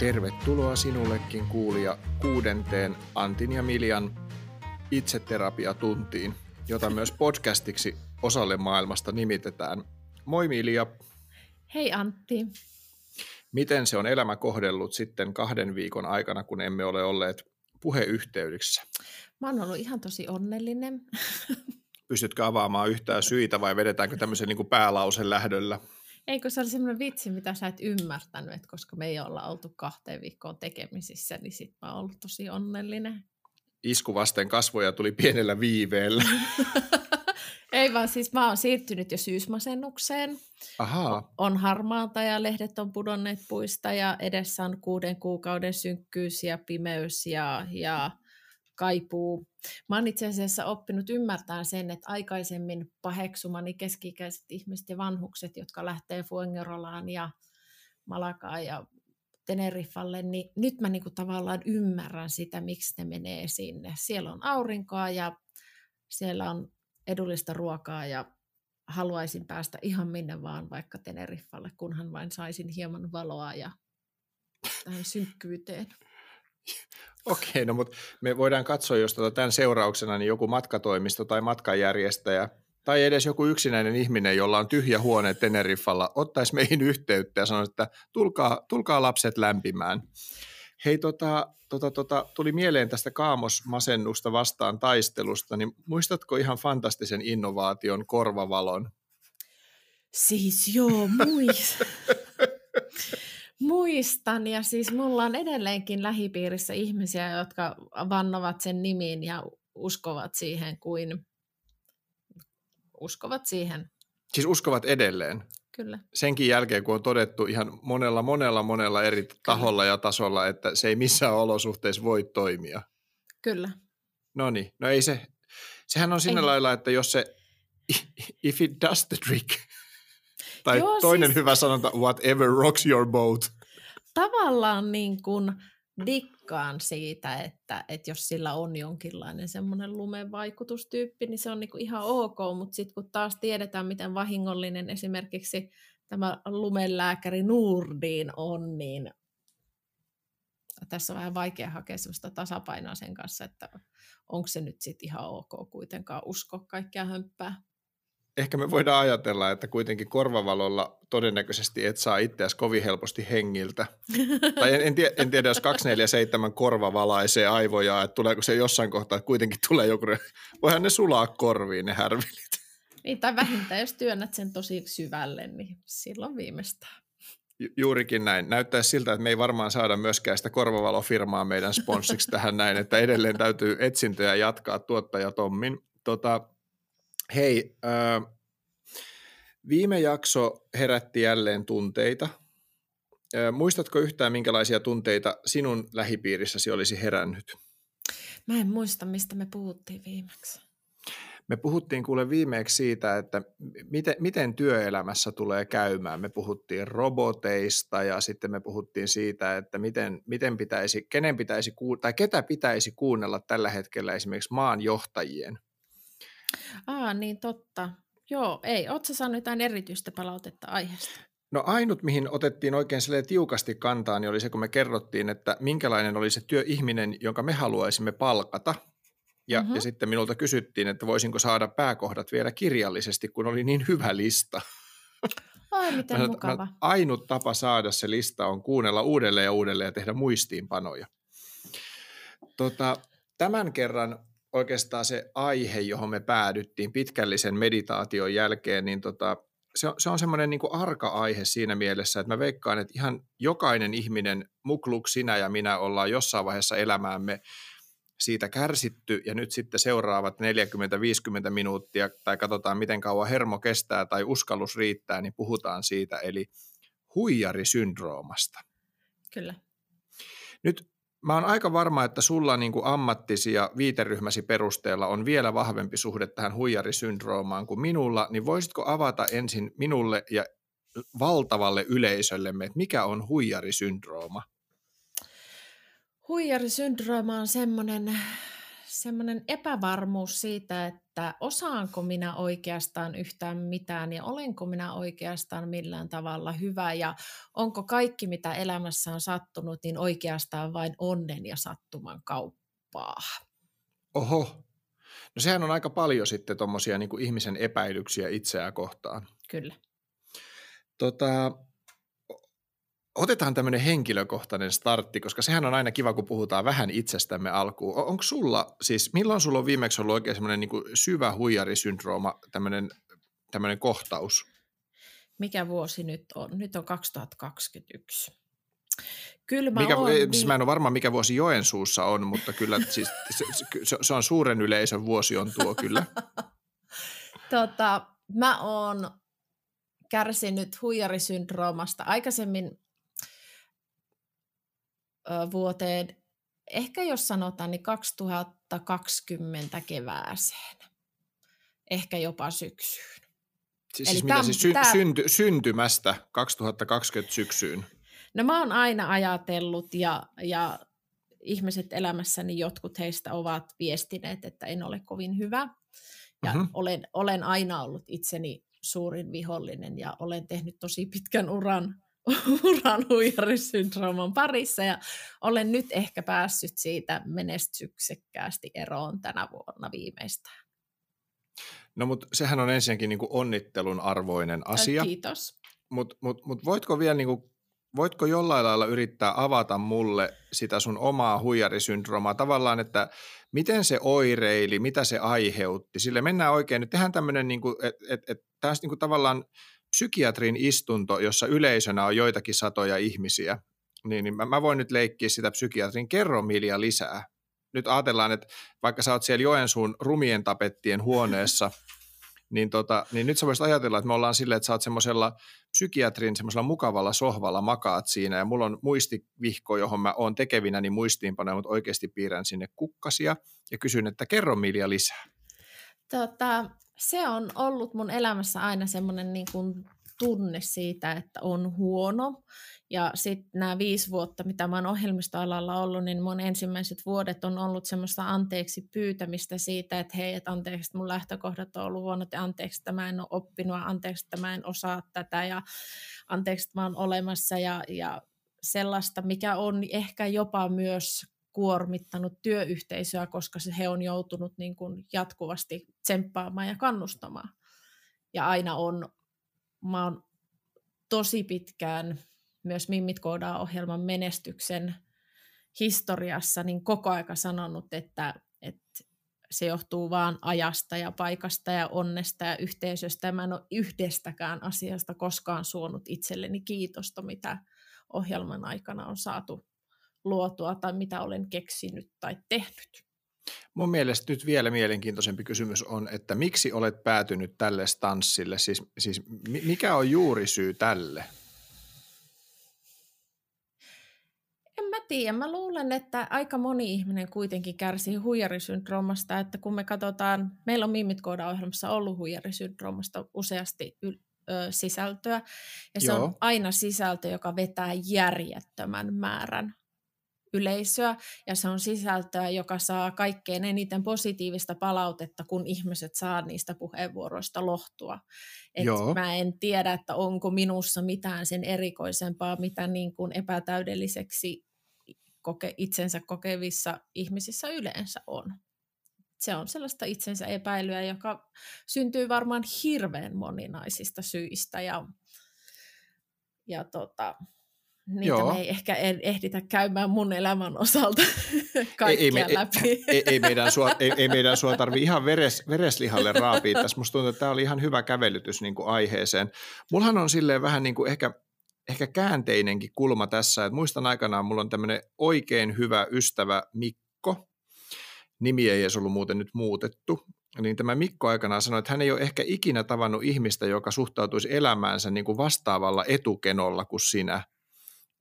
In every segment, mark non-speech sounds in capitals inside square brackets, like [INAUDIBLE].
Tervetuloa sinullekin kuulija kuudenteen Antin ja Miljan itseterapiatuntiin, jota myös podcastiksi osalle maailmasta nimitetään. Moi Milja. Hei Antti. Miten se on elämä kohdellut sitten kahden viikon aikana, kun emme ole olleet puheyhteydissä? Mä oon ollut ihan tosi onnellinen. [LAUGHS] Pystytkö avaamaan yhtään syitä vai vedetäänkö tämmöisen niin päälausen lähdöllä? Eikö se oli semmoinen vitsi, mitä sä et ymmärtänyt, että koska me ei olla oltu kahteen viikkoon tekemisissä, niin sit mä oon ollut tosi onnellinen. Isku vasten kasvoja tuli pienellä viiveellä. [LAUGHS] ei vaan siis mä oon siirtynyt jo syysmasennukseen. Ahaa. On harmaata ja lehdet on pudonneet puista ja edessä on kuuden kuukauden synkkyys ja pimeys ja, ja kaipuu. Mä oon itse asiassa oppinut ymmärtämään sen, että aikaisemmin paheksumani keski-ikäiset ihmiset ja vanhukset, jotka lähtee Fuengerolaan ja Malakaan ja Teneriffalle, niin nyt mä niinku tavallaan ymmärrän sitä, miksi ne menee sinne. Siellä on aurinkoa ja siellä on edullista ruokaa ja haluaisin päästä ihan minne vaan vaikka Teneriffalle, kunhan vain saisin hieman valoa ja tähän synkkyyteen. [LAUGHS] Okei, no mutta me voidaan katsoa, jos tota tämän seurauksena niin joku matkatoimisto tai matkanjärjestäjä tai edes joku yksinäinen ihminen, jolla on tyhjä huone Teneriffalla, ottaisi meihin yhteyttä ja sanoisi, että tulkaa, tulkaa lapset lämpimään. Hei, tota, tota, tota, tuli mieleen tästä kaamosmasennusta vastaan taistelusta, niin muistatko ihan fantastisen innovaation korvavalon? Siis joo, muist. [LAUGHS] Muistan, ja siis mulla on edelleenkin lähipiirissä ihmisiä, jotka vannovat sen nimiin ja uskovat siihen kuin uskovat siihen. Siis uskovat edelleen? Kyllä. Senkin jälkeen, kun on todettu ihan monella, monella, monella eri Kyllä. taholla ja tasolla, että se ei missään olosuhteissa voi toimia. Kyllä. No niin, no ei se, sehän on sillä lailla, että jos se, if it does the trick, tai Joo, toinen siis... hyvä sanonta, whatever rocks your boat. Tavallaan niin kuin dikkaan siitä, että, että jos sillä on jonkinlainen semmoinen lumevaikutustyyppi, niin se on niin kuin ihan ok, mutta sitten kun taas tiedetään, miten vahingollinen esimerkiksi tämä lumelääkäri Nurdin on, niin tässä on vähän vaikea hakea sellaista tasapainoa sen kanssa, että onko se nyt sitten ihan ok kuitenkaan usko kaikkea hömppää ehkä me voidaan ajatella, että kuitenkin korvavalolla todennäköisesti et saa itseäsi kovin helposti hengiltä. tai en, en, tiedä, en tiedä, jos 247 korva valaisee aivoja, että tuleeko se jossain kohtaa, että kuitenkin tulee joku, voihan ne sulaa korviin ne härvilit. Niin, tai vähintään, jos työnnät sen tosi syvälle, niin silloin viimeistään. Ju- juurikin näin. Näyttää siltä, että me ei varmaan saada myöskään sitä korvavalofirmaa meidän sponssiksi tähän näin, että edelleen täytyy etsintöjä jatkaa tuottaja Tommin. Tota, Hei, äh, viime jakso herätti jälleen tunteita. Äh, muistatko yhtään, minkälaisia tunteita sinun lähipiirissäsi olisi herännyt? Mä en muista, mistä me puhuttiin viimeksi. Me puhuttiin kuule viimeksi siitä, että miten, miten työelämässä tulee käymään. Me puhuttiin roboteista ja sitten me puhuttiin siitä, että miten, miten pitäisi, kenen pitäisi, tai ketä pitäisi kuunnella tällä hetkellä esimerkiksi maanjohtajien – Aa, niin totta. Joo, ei. Oletko saanut jotain erityistä palautetta aiheesta? No ainut, mihin otettiin oikein tiukasti kantaa, niin oli se, kun me kerrottiin, että minkälainen oli se työihminen, jonka me haluaisimme palkata. Ja, mm-hmm. ja sitten minulta kysyttiin, että voisinko saada pääkohdat vielä kirjallisesti, kun oli niin hyvä lista. Ai, miten mä, mukava. Mä, ainut tapa saada se lista on kuunnella uudelleen ja uudelleen ja tehdä muistiinpanoja. Tota, tämän kerran oikeastaan se aihe, johon me päädyttiin pitkällisen meditaation jälkeen, niin tota, se on, se on semmoinen niin arka aihe siinä mielessä, että mä veikkaan, että ihan jokainen ihminen, mukluk, sinä ja minä, ollaan jossain vaiheessa elämäämme siitä kärsitty ja nyt sitten seuraavat 40-50 minuuttia tai katsotaan miten kauan hermo kestää tai uskallus riittää, niin puhutaan siitä eli huijarisyndroomasta. Kyllä. Nyt Mä oon aika varma, että sulla niin kuin ammattisi ja viiteryhmäsi perusteella on vielä vahvempi suhde tähän huijarisyndroomaan kuin minulla, niin voisitko avata ensin minulle ja valtavalle yleisöllemme, että mikä on huijarisyndrooma? Huijarisyndrooma on semmoinen, semmoinen epävarmuus siitä, että osaanko minä oikeastaan yhtään mitään ja olenko minä oikeastaan millään tavalla hyvä ja onko kaikki, mitä elämässä on sattunut, niin oikeastaan vain onnen ja sattuman kauppaa. Oho, no sehän on aika paljon sitten tuommoisia niin ihmisen epäilyksiä itseään kohtaan. Kyllä. Tota, Otetaan tämmöinen henkilökohtainen startti, koska sehän on aina kiva, kun puhutaan vähän itsestämme alkuun. Onko sulla, siis milloin sulla on viimeksi ollut oikein semmoinen niin syvä huijarisyndrooma, tämmöinen, tämmöinen kohtaus? Mikä vuosi nyt on? Nyt on 2021. Kyllä mä, mikä, oon, siis mä en ole varma, mikä vuosi Joensuussa on, mutta kyllä [LAUGHS] siis, se, se, on suuren yleisön vuosi on tuo kyllä. [LAUGHS] tota, mä oon kärsinyt huijarisyndroomasta. Aikaisemmin vuoteen, ehkä jos sanotaan, niin 2020 kevääseen, ehkä jopa syksyyn. Siis, Eli siis mitä, siis sy- synty, syntymästä 2020 syksyyn? No mä oon aina ajatellut ja, ja ihmiset elämässäni, jotkut heistä ovat viestineet, että en ole kovin hyvä. Ja mm-hmm. olen, olen aina ollut itseni suurin vihollinen ja olen tehnyt tosi pitkän uran uran huijarisyndrooman parissa ja olen nyt ehkä päässyt siitä menestyksekkäästi eroon tänä vuonna viimeistään. No mutta sehän on ensinnäkin niin kuin onnittelun arvoinen asia. Kiitos. Mutta mut, mut voitko vielä niin kuin, voitko jollain lailla yrittää avata mulle sitä sun omaa huijarisyndroomaa tavallaan, että miten se oireili, mitä se aiheutti. Sille mennään oikein, nyt tehdään tämmöinen, niin että et, et, et, niin kuin tavallaan psykiatrin istunto, jossa yleisönä on joitakin satoja ihmisiä, niin, niin mä, mä voin nyt leikkiä sitä psykiatrin kerro milja lisää. Nyt ajatellaan, että vaikka sä oot siellä Joensuun rumien tapettien huoneessa, [LAUGHS] niin, tota, niin nyt sä voisit ajatella, että me ollaan silleen, että sä oot semmoisella psykiatrin semmoisella mukavalla sohvalla makaat siinä ja mulla on muistivihko, johon mä oon tekevinä niin muistiinpanoja, mutta oikeasti piirrän sinne kukkasia ja kysyn, että kerro Milja lisää. Tota, se on ollut mun elämässä aina semmoinen niin kuin tunne siitä, että on huono. Ja sitten nämä viisi vuotta, mitä mä oon ohjelmistoalalla ollut, niin mun ensimmäiset vuodet on ollut semmoista anteeksi pyytämistä siitä, että hei, että anteeksi, että mun lähtökohdat on ollut huonot ja anteeksi, että mä en ole oppinut, anteeksi, että mä en osaa tätä ja anteeksi, että mä oon olemassa ja, ja sellaista, mikä on ehkä jopa myös kuormittanut työyhteisöä, koska se he on joutunut niin kuin jatkuvasti tsemppaamaan ja kannustamaan. Ja aina on, mä oon tosi pitkään myös Mimmit koodaa ohjelman menestyksen historiassa niin koko aika sanonut, että, että se johtuu vaan ajasta ja paikasta ja onnesta ja yhteisöstä. Mä en ole yhdestäkään asiasta koskaan suonut itselleni kiitosta, mitä ohjelman aikana on saatu luotua tai mitä olen keksinyt tai tehnyt. Mun mielestä nyt vielä mielenkiintoisempi kysymys on, että miksi olet päätynyt tälle stanssille? Siis, siis mikä on juuri syy tälle? En mä tiedä. Mä luulen, että aika moni ihminen kuitenkin kärsii huijarisyndroomasta, että kun me katsotaan, meillä on Mimit ohjelmassa ollut huijarisyndroomasta useasti yl- sisältöä, ja se Joo. on aina sisältö, joka vetää järjettömän määrän yleisöä ja se on sisältöä, joka saa kaikkein eniten positiivista palautetta, kun ihmiset saa niistä puheenvuoroista lohtua. Et mä en tiedä, että onko minussa mitään sen erikoisempaa, mitä niin kuin epätäydelliseksi koke, itsensä kokevissa ihmisissä yleensä on. Se on sellaista itsensä epäilyä, joka syntyy varmaan hirveän moninaisista syistä ja, ja tota, Niitä Joo. me ei ehkä ehditä käymään mun elämän osalta [LAUGHS] kaikkia ei, ei, läpi. Ei, ei, meidän sua, ei, ei meidän sua tarvi ihan veres, vereslihalle raapia tässä. Musta tuntuu, että tämä oli ihan hyvä kävelytys niin kuin aiheeseen. Mullahan on silleen vähän niin kuin ehkä, ehkä käänteinenkin kulma tässä. Että muistan aikanaan, mulla on tämmöinen oikein hyvä ystävä Mikko. Nimi ei edes ollut muuten nyt muutettu niin tämä Mikko aikanaan sanoi, että hän ei ole ehkä ikinä tavannut ihmistä, joka suhtautuisi elämäänsä niin kuin vastaavalla etukenolla kuin sinä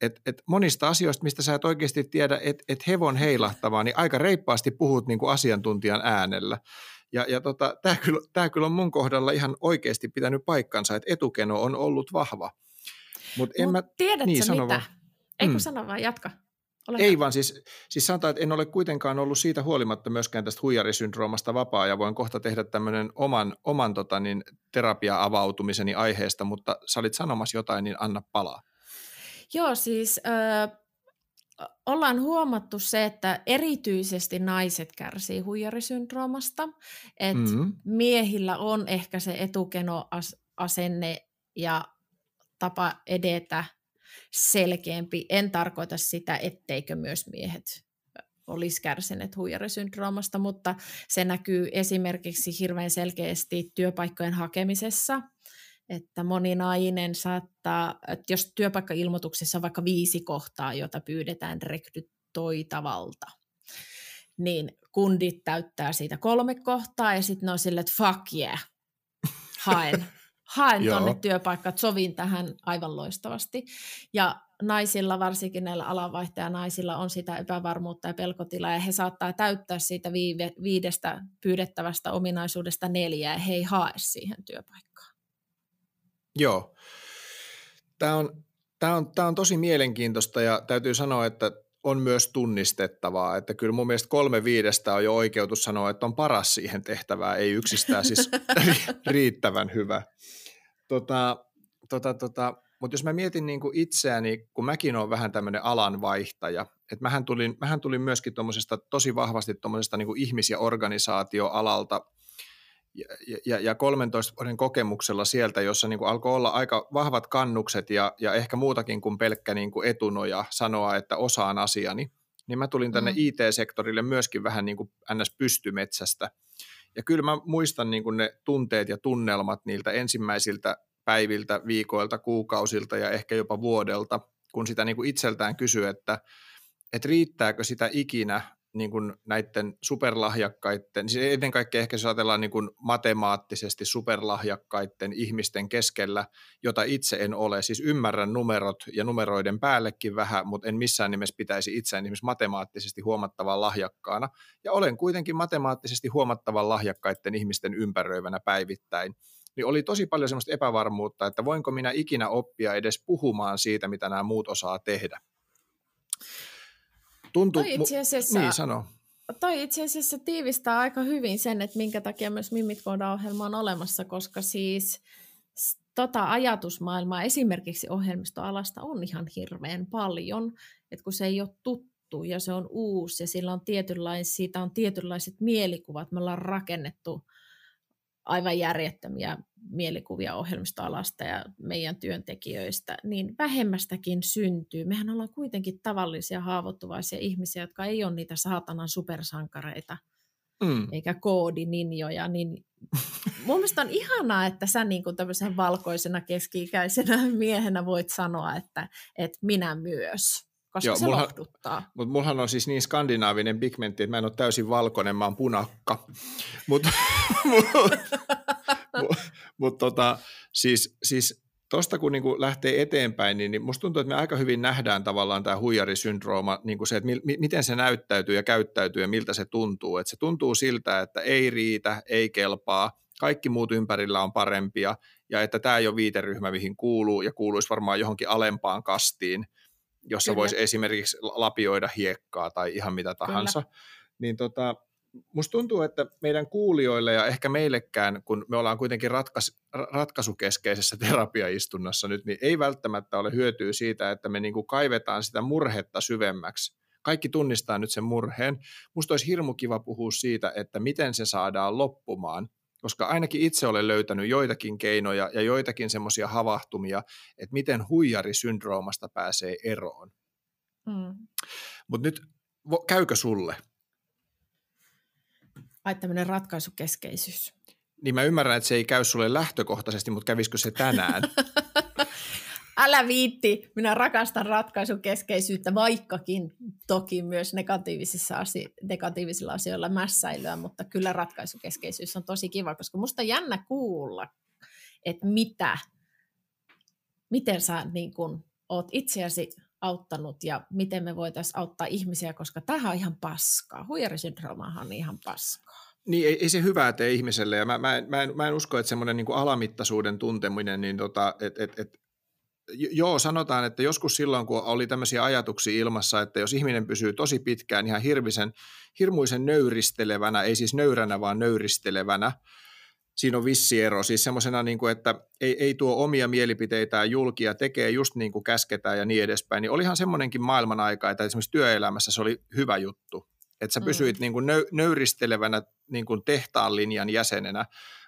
et, et monista asioista, mistä sä et oikeasti tiedä, että et hevon heilahtavaa, niin aika reippaasti puhut niin kuin asiantuntijan äänellä. Ja, ja tota, tämä kyllä, tää kyllä on mun kohdalla ihan oikeasti pitänyt paikkansa, että etukeno on ollut vahva. Mut en Mut mä, tiedätkö niin, mitä? Vaan. Ei kun mm. sano vaan, jatka. Ole Ei vaan siis, siis sanotaan, että en ole kuitenkaan ollut siitä huolimatta myöskään tästä huijarisyndroomasta vapaa ja voin kohta tehdä tämmöinen oman, oman tota, niin, terapia-avautumiseni aiheesta, mutta sä olit sanomassa jotain, niin anna palaa. Joo, siis ö, ollaan huomattu se, että erityisesti naiset kärsii huijarisyndroomasta, että Mm. miehillä on ehkä se etukenoasenne ja tapa edetä selkeämpi. En tarkoita sitä, etteikö myös miehet olisi kärsineet huijarisyndroomasta, mutta se näkyy esimerkiksi hirveän selkeästi työpaikkojen hakemisessa, että moni nainen saattaa, että jos työpaikkailmoituksessa on vaikka viisi kohtaa, jota pyydetään rekrytoitavalta, niin kundit täyttää siitä kolme kohtaa ja sitten ne on silleen, että fuck yeah, haen, [LAUGHS] haen tuonne työpaikkaan, että sovin tähän aivan loistavasti. Ja naisilla, varsinkin näillä alanvaihtajanaisilla, on sitä epävarmuutta ja pelkotilaa, ja he saattaa täyttää siitä viive, viidestä pyydettävästä ominaisuudesta neljää, ja he ei hae siihen työpaikkaan. Joo. Tämä on, tämä, on, tämä on tosi mielenkiintoista ja täytyy sanoa, että on myös tunnistettavaa, että kyllä mun mielestä kolme viidestä on jo oikeutus sanoa, että on paras siihen tehtävään, ei yksistään siis [LAUGHS] riittävän hyvä. Tota, tota, tota, mutta jos mä mietin niin kuin itseäni, kun mäkin olen vähän tämmöinen alanvaihtaja, että mähän tulin, mähän tulin myöskin tuommoisesta tosi vahvasti tuommoisesta niin kuin ihmis- ja organisaatioalalta, ja, ja, ja 13 vuoden kokemuksella sieltä, jossa niin kuin alkoi olla aika vahvat kannukset ja, ja ehkä muutakin kuin pelkkä niin kuin etunoja sanoa, että osaan asiani, niin mä tulin tänne Mm. IT-sektorille myöskin vähän niin kuin ns. pystymetsästä. Ja kyllä mä muistan niin kuin ne tunteet ja tunnelmat niiltä ensimmäisiltä päiviltä, viikoilta, kuukausilta ja ehkä jopa vuodelta, kun sitä niin kuin itseltään kysyy, että, että riittääkö sitä ikinä niin kuin näiden superlahjakkaiden, siis ennen kaikkea ehkä jos ajatellaan niin kuin matemaattisesti superlahjakkaiden ihmisten keskellä, jota itse en ole, siis ymmärrän numerot ja numeroiden päällekin vähän, mutta en missään nimessä pitäisi itseään esimerkiksi matemaattisesti huomattavan lahjakkaana, ja olen kuitenkin matemaattisesti huomattavan lahjakkaiden ihmisten ympäröivänä päivittäin, niin oli tosi paljon semmoista epävarmuutta, että voinko minä ikinä oppia edes puhumaan siitä, mitä nämä muut osaa tehdä. Tuntuu, Toi itse asiassa, niin sano. toi itse asiassa tiivistää aika hyvin sen, että minkä takia myös Mimit ohjelma on olemassa, koska siis tota ajatusmaailmaa esimerkiksi ohjelmistoalasta on ihan hirveän paljon, että kun se ei ole tuttu ja se on uusi ja sillä on tietynlais, siitä on tietynlaiset mielikuvat, me ollaan rakennettu aivan järjettömiä mielikuvia ohjelmistoalasta ja meidän työntekijöistä, niin vähemmästäkin syntyy. Mehän ollaan kuitenkin tavallisia haavoittuvaisia ihmisiä, jotka ei ole niitä saatanan supersankareita Mm. eikä koodininjoja, niin [LAUGHS] mun mielestä on ihanaa, että sä niin kuin tämmöisen valkoisena keski-ikäisenä miehenä voit sanoa, että, että minä myös, koska Joo, se mulla- lohduttaa. Mutta mullahan on siis niin skandinaavinen pigmentti, että mä en ole täysin valkoinen, mä oon punakka. Mutta [LAUGHS] mut, mut, mut tota, siis, siis tuosta kun niinku lähtee eteenpäin, niin, niin musta tuntuu, että me aika hyvin nähdään tavallaan tämä huijarisyndrooma, niin kuin se, että mi, mi- miten se näyttäytyy ja käyttäytyy ja miltä se tuntuu. Et se tuntuu siltä, että ei riitä, ei kelpaa, kaikki muut ympärillä on parempia ja että tämä ei ole viiteryhmä, mihin kuuluu ja kuuluisi varmaan johonkin alempaan kastiin, jossa Kyllä. voisi esimerkiksi lapioida hiekkaa tai ihan mitä tahansa. Niin tota, musta tuntuu, että meidän kuulijoille ja ehkä meillekään, kun me ollaan kuitenkin ratkas, ra- ratkaisukeskeisessä [LAUGHS] terapiaistunnossa nyt, niin ei välttämättä ole hyötyä siitä, että me niinku kaivetaan sitä murhetta syvemmäksi. Kaikki tunnistaa nyt sen murheen. Musta olisi hirmu kiva puhua siitä, että miten se saadaan loppumaan, koska ainakin itse olen löytänyt joitakin keinoja ja joitakin semmoisia havahtumia, että miten huijarisyndroomasta pääsee eroon. Mm. Mutta nyt vo- käykö sulle? Ai tämmöinen ratkaisukeskeisyys. Niin mä ymmärrän, että se ei käy sulle lähtökohtaisesti, mutta kävisikö se tänään? [LAUGHS] Älä viitti, minä rakastan ratkaisukeskeisyyttä, vaikkakin toki myös negatiivisissa asi- negatiivisilla asioilla mässäilyä, mutta kyllä ratkaisukeskeisyys on tosi kiva, koska musta on jännä kuulla, että mitä, miten sä niin kun, oot itseäsi auttanut ja miten me voitaisiin auttaa ihmisiä, koska tämähän on ihan paskaa. Huijarisyndroomahan on ihan paskaa. niin, ei, ei se hyvää tee ihmiselle, ja mä, mä, en, mä, en, mä en usko, että semmoinen niin alamittaisuuden tunteminen, niin tota, et, et, et, joo, sanotaan, että joskus silloin, kun oli tämmöisiä ajatuksia ilmassa, että jos ihminen pysyy tosi pitkään ihan hirvisen, hirmuisen nöyristelevänä, ei siis nöyränä, vaan nöyristelevänä, siinä on vissi ero. Siis semmoisena, niin kuin, että ei, ei tuo omia mielipiteitään julkia, tekee just niin kuin käsketään ja niin edespäin. Niin olihan semmoinenkin maailman aika, että esimerkiksi työelämässä se oli hyvä juttu. Että sä mm. pysyit mm. niin kuin nöyristelevänä niin kuin tehtaan linjan jäsenenä.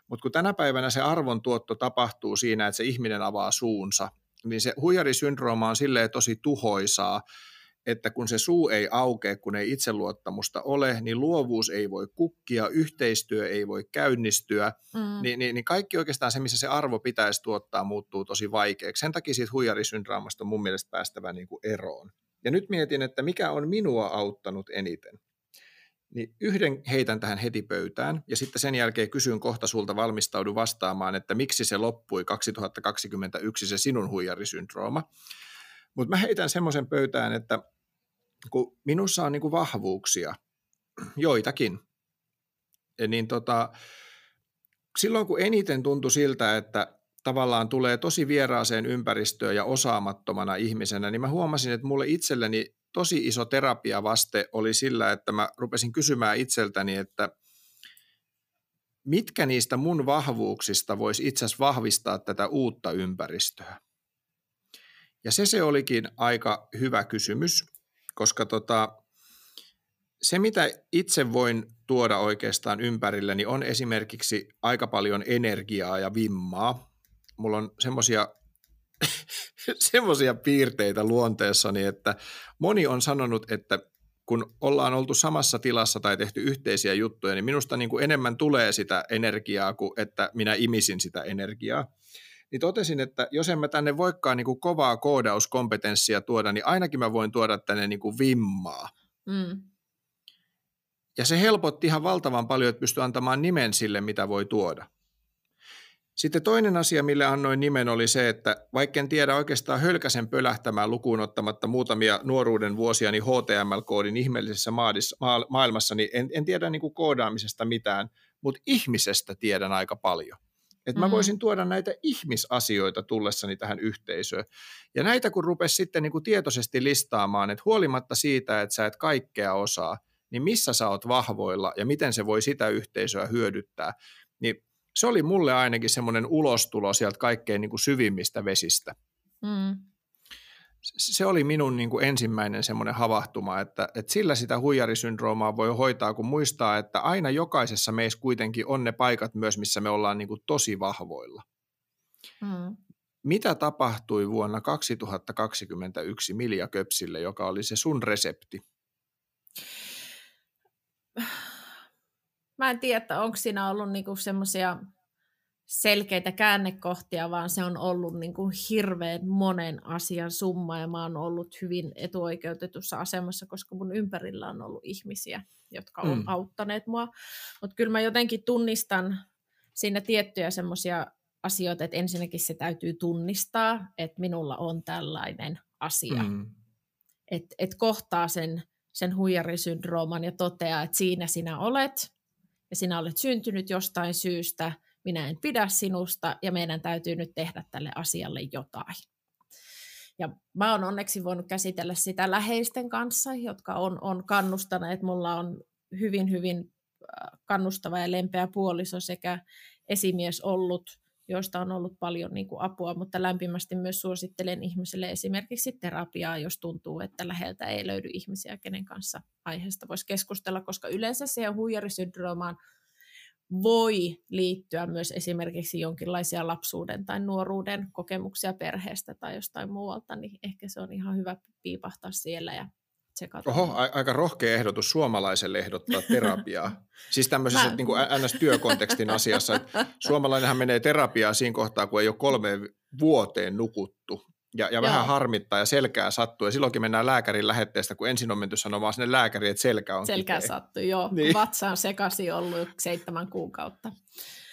Mutta kun tänä päivänä se arvon tuotto tapahtuu siinä, että se ihminen avaa suunsa, niin se huijarisyndrooma on silleen tosi tuhoisaa, että kun se suu ei aukea, kun ei itseluottamusta ole, niin luovuus ei voi kukkia, yhteistyö ei voi käynnistyä, mm. niin, niin, niin kaikki oikeastaan se, missä se arvo pitäisi tuottaa, muuttuu tosi vaikeaksi. Sen takia siitä huijarisyndroomasta on mun mielestä päästävä niin kuin eroon. Ja nyt mietin, että mikä on minua auttanut eniten. Niin yhden heitän tähän heti pöytään ja sitten sen jälkeen kysyn kohta sulta valmistaudu vastaamaan, että miksi se loppui 2021 se sinun huijarisyndrooma. Mutta mä heitän semmoisen pöytään, että kun minussa on niin kuin vahvuuksia, joitakin, niin tota, silloin kun eniten tuntui siltä, että tavallaan tulee tosi vieraaseen ympäristöön ja osaamattomana ihmisenä, niin mä huomasin, että mulle itselleni tosi iso terapiavaste oli sillä, että mä rupesin kysymään itseltäni, että mitkä niistä mun vahvuuksista voisi itse asiassa vahvistaa tätä uutta ympäristöä. Ja se se olikin aika hyvä kysymys, koska tota, se, mitä itse voin tuoda oikeastaan ympärilleni, on esimerkiksi aika paljon energiaa ja vimmaa. Mulla on semmoisia [LAUGHS] semmoisia piirteitä luonteessani, että moni on sanonut, että kun ollaan oltu samassa tilassa tai tehty yhteisiä juttuja, niin minusta niin kuin enemmän tulee sitä energiaa kuin että minä imisin sitä energiaa. Niin totesin, että jos en mä tänne voikaan niin kuin kovaa koodauskompetenssia tuoda, niin ainakin mä voin tuoda tänne niin kuin vimmaa. Mm. Ja se helpotti ihan valtavan paljon, että pystyy antamaan nimen sille, mitä voi tuoda. Sitten toinen asia, mille annoin nimen, oli se, että vaikka en tiedä oikeastaan hölkäsen pölähtämään lukuun ottamatta muutamia nuoruuden vuosia niin HTML-koodin ihmeellisessä maailmassa, niin en, en tiedä niin kuin koodaamisesta mitään, mutta ihmisestä tiedän aika paljon. Että mä mm. voisin tuoda näitä ihmisasioita tullessani tähän yhteisöön. Ja näitä kun rupesi sitten niin kuin tietoisesti listaamaan, että huolimatta siitä, että sä et kaikkea osaa, niin missä sä oot vahvoilla ja miten se voi sitä yhteisöä hyödyttää, se oli mulle ainakin semmoinen ulostulo sieltä kaikkein niin kuin syvimmistä vesistä. Mm. Se oli minun niin kuin ensimmäinen semmoinen havahtuma, että, että sillä sitä huijarisyndroomaa voi hoitaa, kun muistaa, että aina jokaisessa meissä kuitenkin on ne paikat myös, missä me ollaan niin kuin tosi vahvoilla. Mm. Mitä tapahtui vuonna 2021 Milja Köpsille, joka oli se sun resepti? Mä en tiedä, onko siinä ollut niinku semmoisia selkeitä käännekohtia, vaan se on ollut niinku hirveän monen asian summa ja mä oon ollut hyvin etuoikeutetussa asemassa, koska mun ympärillä on ollut ihmisiä, jotka on mm. auttaneet mua. Mutta kyllä mä jotenkin tunnistan siinä tiettyjä semmoisia asioita, että ensinnäkin se täytyy tunnistaa, että minulla on tällainen asia. Mm. Että et kohtaa sen, sen huijarisyndrooman ja toteaa, että siinä sinä olet, ja sinä olet syntynyt jostain syystä, minä en pidä sinusta ja meidän täytyy nyt tehdä tälle asialle jotain. Ja mä oon onneksi voinut käsitellä sitä läheisten kanssa, jotka on, on kannustaneet. Mulla on hyvin, hyvin äh, kannustava ja lempeä puoliso sekä esimies ollut joista on ollut paljon niin kuin apua, mutta lämpimästi myös suosittelen ihmisille esimerkiksi terapiaa, jos tuntuu, että läheltä ei löydy ihmisiä, kenen kanssa aiheesta voisi keskustella, koska yleensä siihen huijarisyndroomaan voi liittyä myös esimerkiksi jonkinlaisia lapsuuden tai nuoruuden kokemuksia perheestä tai jostain muualta, niin ehkä se on ihan hyvä piipahtaa siellä ja tsekata. Oho, a- aika rohkea ehdotus suomalaiselle ehdottaa terapiaa. siis tämmöisessä Mä... niin kuin NS-työkontekstin asiassa, että suomalainenhan menee terapiaa siinä kohtaa, kun ei ole kolmeen vuoteen nukuttu. Ja, ja vähän harmittaa ja selkää sattuu. Ja silloinkin mennään lääkärin lähetteestä, kun ensin on menty sanomaan sinne lääkäriin, että selkä on Selkää sattuu, joo. Niin. Vatsa on sekaisin ollut seitsemän kuukautta.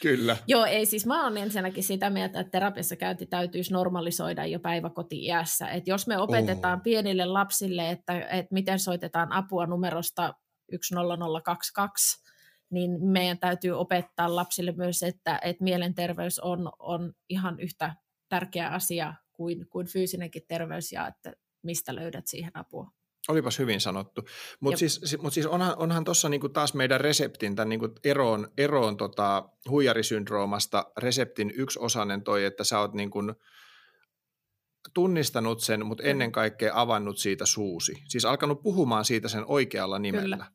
Kyllä. Joo, ei siis mä oon ensinnäkin sitä mieltä, että terapiassa käynti täytyisi normalisoida jo päiväkoti-iässä. Et jos me opetetaan oh. pienille lapsille, että, että miten soitetaan apua numerosta 10022, niin meidän täytyy opettaa lapsille myös, että, että mielenterveys on, on ihan yhtä tärkeä asia kuin, kuin fyysinenkin terveys ja että mistä löydät siihen apua. Olipas hyvin sanottu. Mutta siis, mut siis onhan, onhan tuossa niinku taas meidän reseptin, tämän niinku eroon, eroon tota huijarisyndroomasta, reseptin yksi osainen toi, että sä oot niinku tunnistanut sen, mutta ennen kaikkea avannut siitä suusi. Siis alkanut puhumaan siitä sen oikealla nimellä. Kyllä.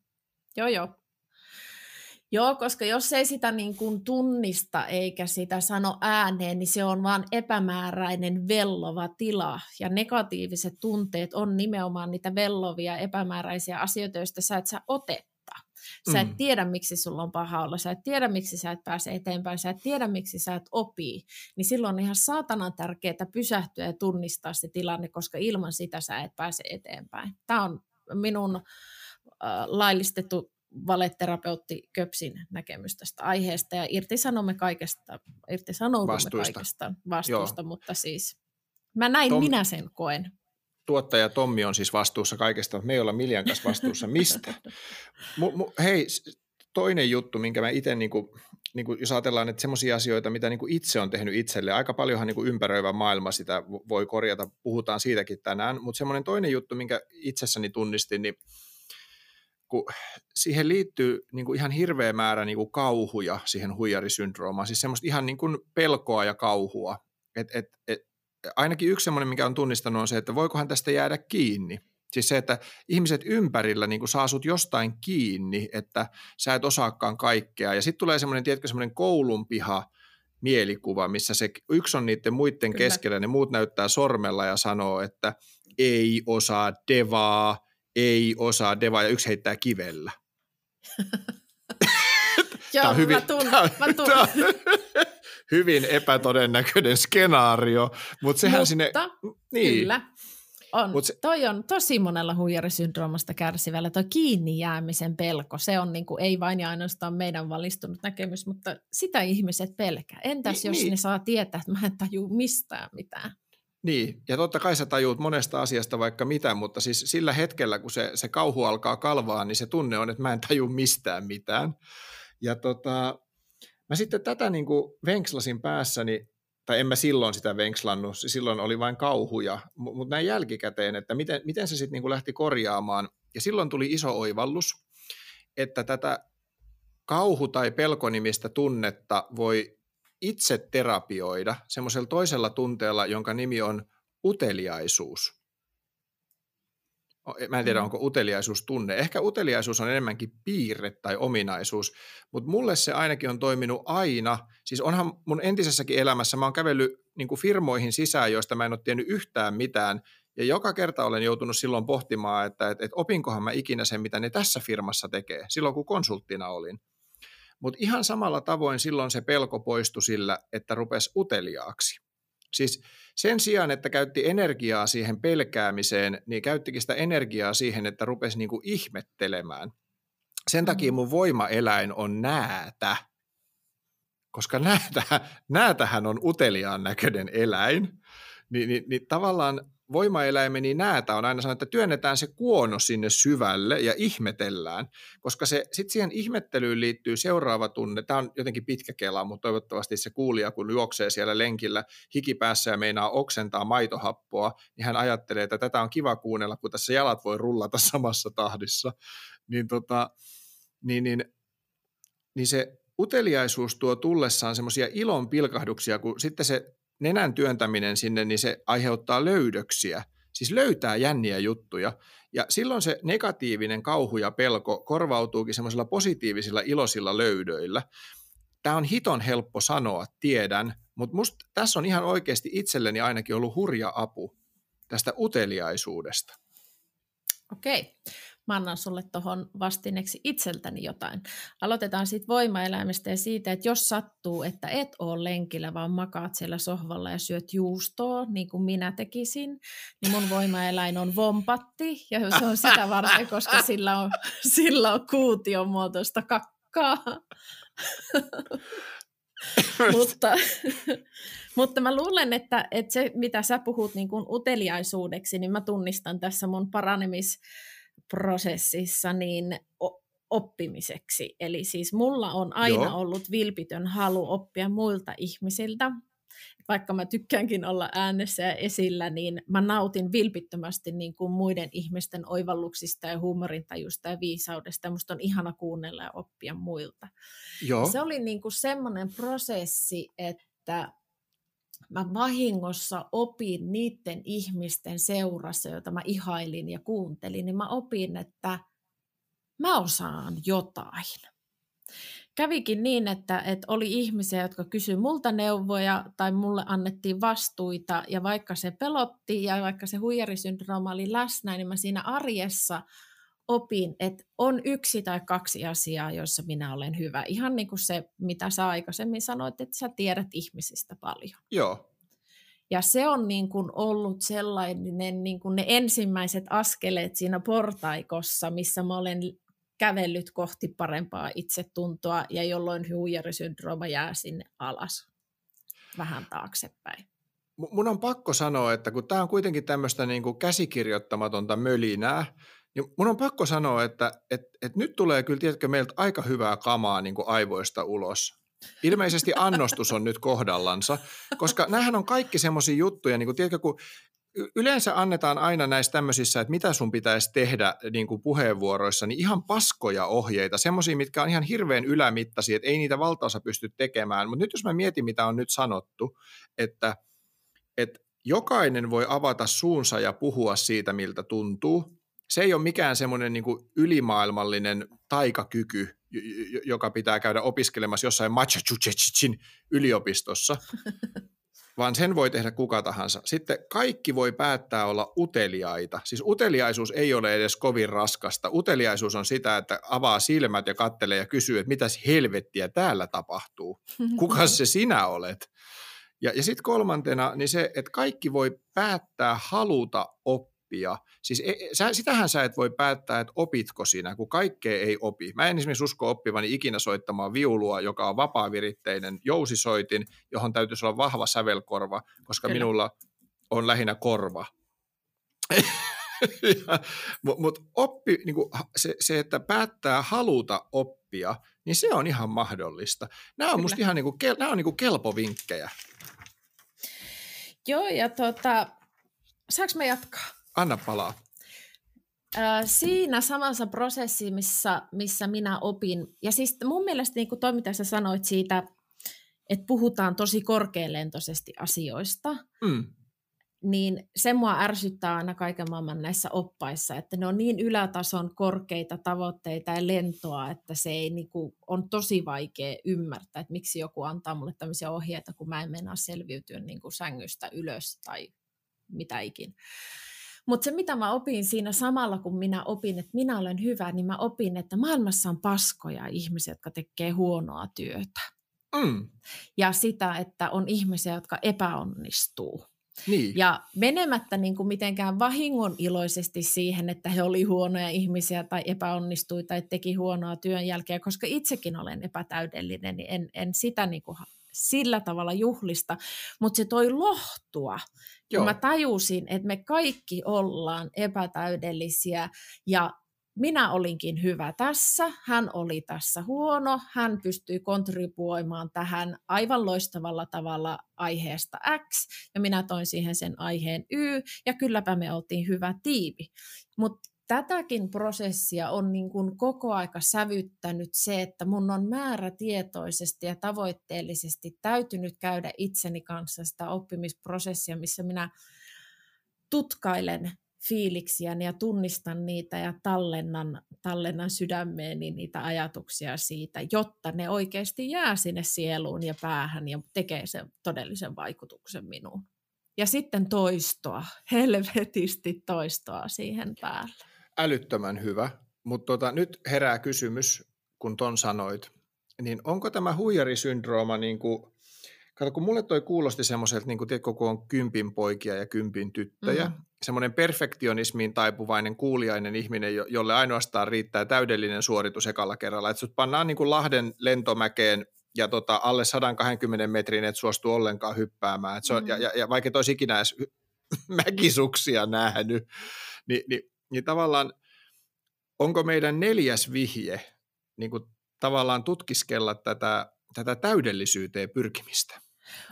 Joo, joo. Joo, koska jos ei sitä niin kuin tunnista eikä sitä sano ääneen, niin se on vain epämääräinen vellova tila. Ja negatiiviset tunteet on nimenomaan niitä vellovia epämääräisiä asioita, joista sä et saa otetta. Sä et mm. tiedä, miksi sulla on paha olla, sä et tiedä, miksi sä et pääse eteenpäin, sä et tiedä, miksi sä et opii. Niin silloin on ihan saatanan tärkeää pysähtyä ja tunnistaa se tilanne, koska ilman sitä sä et pääse eteenpäin. Tämä on minun äh, laillistettu valeterapeutti Köpsin näkemys tästä aiheesta ja irtisanomme kaikesta, irtisanoudumme vastuista. kaikesta vastuusta, Joo. mutta siis mä näin Tom, minä sen koen. Tuottaja Tommi on siis vastuussa kaikesta, mutta me ei olla Miljan kanssa vastuussa mistä. [LAUGHS] mu, mu, hei, toinen juttu, minkä mä itse, niin kuin, niin kuin, jos ajatellaan, että semmoisia asioita, mitä niin kuin itse on tehnyt itselle, aika paljonhan niin kuin ympäröivä maailma sitä voi korjata, puhutaan siitäkin tänään, mutta semmoinen toinen juttu, minkä itsessäni tunnistin, niin kun siihen liittyy niin kuin ihan hirveä määrä niin kuin kauhuja siihen huijarisyndroomaan, siis semmoista ihan niin kuin pelkoa ja kauhua. Et, et, et, ainakin yksi semmoinen, mikä on tunnistanut, on se, että voikohan tästä jäädä kiinni. Siis se, että ihmiset ympärillä niin kuin saa sut jostain kiinni, että sä et osaakaan kaikkea. Ja sitten tulee semmoinen, tiedätkö, semmoinen koulunpiha, mielikuva, missä se yksi on niiden muiden Kyllä. keskellä, ne muut näyttää sormella ja sanoo, että ei osaa devaa, ei osaa devaa ja yksi heittää kivellä. [LAUGHS] Joo, on hyvin, mä tuun, mä. Tämä [LAUGHS] hyvin epätodennäköinen skenaario, mutta sehän mutta, sinne... Niin. Kyllä. On. Mut se, toi on tosi monella huijarisyndroomasta kärsivällä. Tuo kiinni jäämisen pelko, se on niinku, ei vain ja ainoastaan meidän valistunut näkemys, mutta sitä ihmiset pelkää. Entäs niin, jos niin. ne saa tietää, että mä en tajua mistään mitään? Niin, ja totta kai sä tajuut monesta asiasta vaikka mitä, mutta siis sillä hetkellä, kun se, se kauhu alkaa kalvaa, niin se tunne on, että mä en taju mistään mitään. Ja tota, mä sitten tätä niin kuin venkslasin päässäni, tai en mä silloin sitä venkslannut, silloin oli vain kauhuja, mutta näin jälkikäteen, että miten, miten se sitten niin lähti korjaamaan. Ja silloin tuli iso oivallus, että tätä kauhu- tai pelkonimistä tunnetta voi itse terapioida semmoisella toisella tunteella, jonka nimi on uteliaisuus. Mä en tiedä, mm. onko uteliaisuus tunne. Ehkä uteliaisuus on enemmänkin piirre tai ominaisuus, mutta mulle se ainakin on toiminut aina. Siis onhan mun entisessäkin elämässä, mä oon kävellyt niin firmoihin sisään, joista mä en ole tiennyt yhtään mitään, ja joka kerta olen joutunut silloin pohtimaan, että, että, että opinkohan mä ikinä sen, mitä ne tässä firmassa tekee, silloin kun konsulttina olin. Mutta ihan samalla tavoin silloin se pelko poistui sillä, että rupesi uteliaaksi. Siis sen sijaan, että käytti energiaa siihen pelkäämiseen, niin käyttikin sitä energiaa siihen, että rupesi niinku ihmettelemään. Sen takia mm. mun voimaeläin on näätä, koska näätä, näätähän on uteliaan näköinen eläin. Ni, niin, niin tavallaan voimaeläimeni näätä on aina sanonut, että työnnetään se kuono sinne syvälle ja ihmetellään, koska se, sitten siihen ihmettelyyn liittyy seuraava tunne. Tämä on jotenkin pitkä kela, mutta toivottavasti se kuulija, kun juoksee siellä lenkillä hikipäässä ja meinaa oksentaa maitohappoa, niin hän ajattelee, että tätä on kiva kuunnella, kun tässä jalat voi rullata [LAUGHS] samassa tahdissa. Niin, tota, niin, niin, niin se uteliaisuus tuo tullessaan semmoisia ilon pilkahduksia, kun sitten se nenän työntäminen sinne, niin se aiheuttaa löydöksiä, siis löytää jänniä juttuja. Ja silloin se negatiivinen kauhu ja pelko korvautuukin semmoisilla positiivisilla iloisilla löydöillä. Tämä on hiton helppo sanoa, tiedän, mutta musta tässä on ihan oikeasti itselleni ainakin ollut hurja apu tästä uteliaisuudesta. Okei mä annan sulle tuohon vastineeksi itseltäni jotain. Aloitetaan siitä voimaeläimestä ja siitä, että jos sattuu, että et ole lenkillä, vaan makaat siellä sohvalla ja syöt juustoa, niin kuin minä tekisin, niin mun voimaeläin on vompatti, ja se on sitä varten, koska sillä on, sillä on kuution muotoista kakkaa. [LAUGHS] mutta, mutta mä luulen, että, että se, mitä sä puhut niin kuin uteliaisuudeksi, niin mä tunnistan tässä mun paranemis prosessissa niin oppimiseksi. Eli siis mulla on aina Joo. ollut vilpitön halu oppia muilta ihmisiltä. vaikka mä tykkäänkin olla äänessä ja esillä, niin mä nautin vilpittömästi niin kuin muiden ihmisten oivalluksista ja huumorintajusta ja viisaudesta. Musta on ihana kuunnella ja oppia muilta. Joo. Se oli niin kuin semmoinen prosessi, että mä vahingossa opin niiden ihmisten seurassa, joita mä ihailin ja kuuntelin, niin mä opin, että mä osaan jotain. Kävikin niin, että, että oli ihmisiä, jotka kysyivät multa neuvoja tai mulle annettiin vastuita ja vaikka se pelotti ja vaikka se huijarisyndrooma oli läsnä, niin mä siinä arjessa opin, että on yksi tai kaksi asiaa, joissa minä olen hyvä. Ihan niin kuin se, mitä sä aikaisemmin sanoit, että sä tiedät ihmisistä paljon. Joo. Ja se on niin kuin ollut sellainen niin kuin ne ensimmäiset askeleet siinä portaikossa, missä mä olen kävellyt kohti parempaa itsetuntoa ja jolloin huijarisyndrooma jää sinne alas vähän taaksepäin. Mun on pakko sanoa, että kun tämä on kuitenkin tämmöistä niin kuin käsikirjoittamatonta mölinää, niin mun on pakko sanoa, että et, et nyt tulee kyllä tiedätkö, meiltä aika hyvää kamaa niin kuin aivoista ulos. Ilmeisesti annostus on nyt kohdallansa, koska näähän on kaikki semmoisia juttuja, niin kuin, tiedätkö, kun yleensä annetaan aina näissä tämmöisissä, että mitä sun pitäisi tehdä niin kuin puheenvuoroissa, niin ihan paskoja ohjeita, semmoisia, mitkä on ihan hirveän ylämittaisia, että ei niitä valtaosa pysty tekemään. Mutta nyt jos mä mietin, mitä on nyt sanottu, että, että jokainen voi avata suunsa ja puhua siitä, miltä tuntuu. Se ei ole mikään semmoinen niin ylimaailmallinen taikakyky, joka pitää käydä opiskelemassa jossain Massachusettsin yliopistossa, [LAUGHS] vaan sen voi tehdä kuka tahansa. Sitten kaikki voi päättää olla uteliaita. Siis uteliaisuus ei ole edes kovin raskasta. Uteliaisuus on sitä, että avaa silmät ja kattelee ja kysyy, että mitäs helvettiä täällä tapahtuu. Kuka se sinä olet? Ja, ja sitten kolmantena, niin se, että kaikki voi päättää haluta oppia oppia. Siis e, e, sä, sitähän sä et voi päättää, että opitko sinä, kun kaikkea ei opi. Mä en esimerkiksi usko oppivani ikinä soittamaan viulua, joka on vapaaviritteinen jousisoitin, johon täytyisi olla vahva sävelkorva, koska Kyllä. minulla on lähinnä korva. [LAUGHS] Mutta mut oppi, niinku, se, se, että päättää haluta oppia, niin se on ihan mahdollista. Nämä on Kyllä. musta ihan niinku, nämä on niinku kelpovinkkejä. Joo, ja tota, saanko mä jatkaa? Anna palaa. Siinä samassa prosessissa, missä, missä minä opin, ja siis mun mielestä niin kuin toi, mitä sä sanoit siitä, että puhutaan tosi korkealentoisesti asioista, mm. niin se mua ärsyttää aina kaiken maailman näissä oppaissa, että ne on niin ylätason korkeita tavoitteita ja lentoa, että se ei niin kuin, on tosi vaikea ymmärtää, että miksi joku antaa mulle tämmöisiä ohjeita, kun mä en mennä selviytyä niin kuin sängystä ylös tai mitä ikin. Mutta se, mitä mä opin siinä samalla, kun minä opin, että minä olen hyvä, niin mä opin, että maailmassa on paskoja ihmisiä, jotka tekee huonoa työtä. Mm. Ja sitä, että on ihmisiä, jotka epäonnistuu. Niin. Ja menemättä niin kuin mitenkään vahingon iloisesti siihen, että he oli huonoja ihmisiä tai epäonnistui tai teki huonoa työn jälkeen, koska itsekin olen epätäydellinen, niin en, en sitä niin kuin sillä tavalla juhlista, mutta se toi lohtua, Joo. kun mä tajusin, että me kaikki ollaan epätäydellisiä ja minä olinkin hyvä tässä, hän oli tässä huono, hän pystyi kontribuoimaan tähän aivan loistavalla tavalla aiheesta X, ja minä toin siihen sen aiheen Y, ja kylläpä me oltiin hyvä tiimi. Mutta tätäkin prosessia on niin kuin koko aika sävyttänyt se, että mun on määrätietoisesti ja tavoitteellisesti täytynyt käydä itseni kanssa sitä oppimisprosessia, missä minä tutkailen fiiliksiäni ja tunnistan niitä ja tallennan, tallennan sydämeeni niitä ajatuksia siitä, jotta ne oikeasti jää sinne sieluun ja päähän ja tekee sen todellisen vaikutuksen minuun. Ja sitten toistoa, helvetisti toistoa siihen päälle älyttömän hyvä, mutta tota, nyt herää kysymys, kun ton sanoit, niin onko tämä huijarisyndrooma, niin kuin, kato kun mulle toi kuulosti semmoiselta, niin kuin, tiedätkö, kun on kympin poikia ja kympin tyttöjä, mm-hmm. semmoinen perfektionismiin taipuvainen kuuliainen ihminen, jolle ainoastaan riittää täydellinen suoritus ekalla kerralla, että sut pannaan niin kuin Lahden lentomäkeen ja tota, alle 120 metrin et suostu ollenkaan hyppäämään, et se on, mm-hmm. ja, ja, ja vaikka et olisi ikinä edes [LAUGHS] mäkisuksia nähnyt, niin, niin niin tavallaan onko meidän neljäs vihje niin kuin tavallaan tutkiskella tätä, tätä täydellisyyteen pyrkimistä?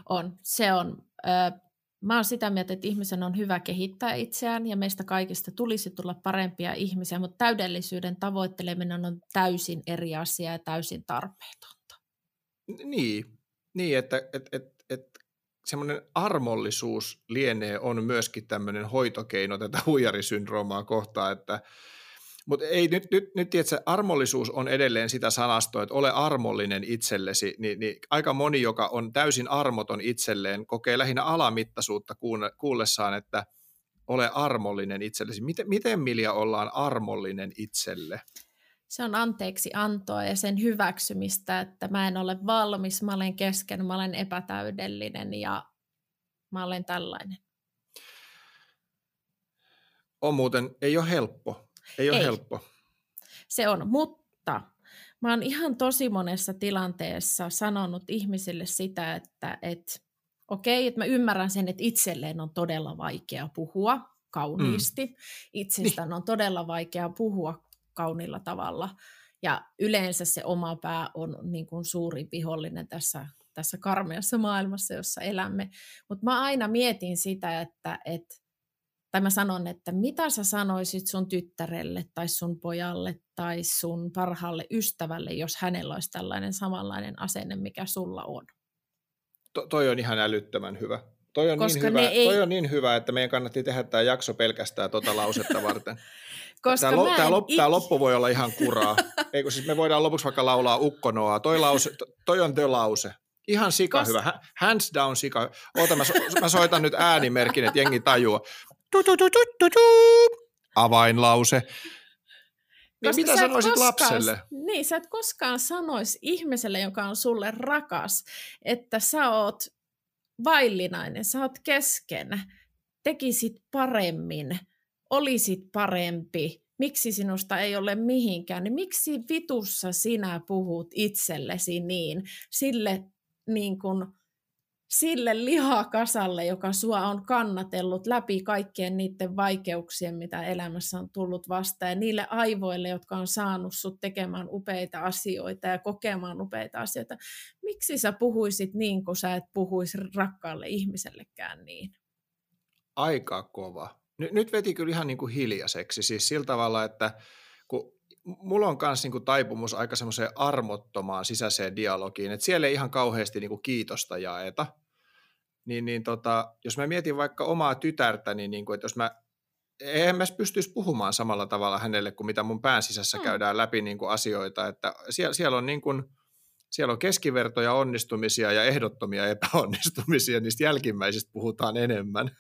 On. Se on. Ö, mä oon sitä mieltä, että ihmisen on hyvä kehittää itseään ja meistä kaikista tulisi tulla parempia ihmisiä, mutta täydellisyyden tavoitteleminen on täysin eri asia ja täysin tarpeetonta. Niin, niin että et, et, et, semmoinen armollisuus lienee on myöskin tämmöinen hoitokeino tätä [LAUGHS] huijarisyndroomaa kohtaan, että mutta ei nyt, nyt, nyt tiedätkö, armollisuus on edelleen sitä sanastoa, että ole armollinen itsellesi, niin, niin aika moni, joka on täysin armoton itselleen, kokee lähinnä alamittaisuutta kuullessaan, että ole armollinen itsellesi. Miten, miten Milja ollaan armollinen itselle? Se on anteeksi antoa ja sen hyväksymistä, että mä en ole valmis, mä olen kesken, mä olen epätäydellinen ja mä olen tällainen. On muuten, ei ole helppo ei ole Ei. helppo. Se on, mutta mä oon ihan tosi monessa tilanteessa sanonut ihmisille sitä, että et, okei, että mä ymmärrän sen, että itselleen on todella vaikea puhua kauniisti. Mm. Itsestään niin. on todella vaikea puhua kaunilla tavalla. Ja yleensä se oma pää on niin kuin suuri vihollinen tässä, tässä karmeassa maailmassa, jossa elämme. Mutta mä aina mietin sitä, että, että tai mä sanon, että mitä sä sanoisit sun tyttärelle tai sun pojalle tai sun parhaalle ystävälle, jos hänellä olisi tällainen samanlainen asenne, mikä sulla on? To, toi on ihan älyttömän hyvä. Toi on, niin hyvä, ei... toi on niin hyvä, että meidän kannatti tehdä tämä jakso pelkästään tuota lausetta varten. [LAUGHS] Koska tämä, lo, tämä, lop, ik... tämä loppu voi olla ihan kuraa. [LAUGHS] Eikö siis me voidaan lopuksi vaikka laulaa ukkonoa. Toi, lause, toi on the lause. Ihan sika Kos... hyvä. Hands down sika. Oota, mä, so, mä soitan nyt äänimerkin, että jengi tajua. Avainlause. Niin mitä sanoisit koskaan, lapselle? Niin, sä et koskaan sanoisi ihmiselle, joka on sulle rakas, että sä oot vaillinainen, sä oot kesken, tekisit paremmin, olisit parempi, miksi sinusta ei ole mihinkään, niin miksi vitussa sinä puhut itsellesi niin, sille niin kuin sille lihakasalle, joka sua on kannatellut läpi kaikkien niiden vaikeuksien, mitä elämässä on tullut vastaan, ja niille aivoille, jotka on saanut sut tekemään upeita asioita ja kokemaan upeita asioita. Miksi sä puhuisit niin, kun sä et puhuisi rakkaalle ihmisellekään niin? Aika kova. Nyt, veti kyllä ihan niin kuin hiljaiseksi, siis sillä tavalla, että kun mulla on myös niinku taipumus aika semmoiseen armottomaan sisäiseen dialogiin, että siellä ei ihan kauheasti niinku kiitosta jaeta, niin, niin tota, jos mä mietin vaikka omaa tytärtä, niin, niin kuin, että jos mä eihän mä pystyisi puhumaan samalla tavalla hänelle kuin mitä mun pään sisässä mm. käydään läpi niin kuin asioita, että siellä, siellä on niin kuin, siellä on keskivertoja onnistumisia ja ehdottomia epäonnistumisia, niistä jälkimmäisistä puhutaan enemmän. No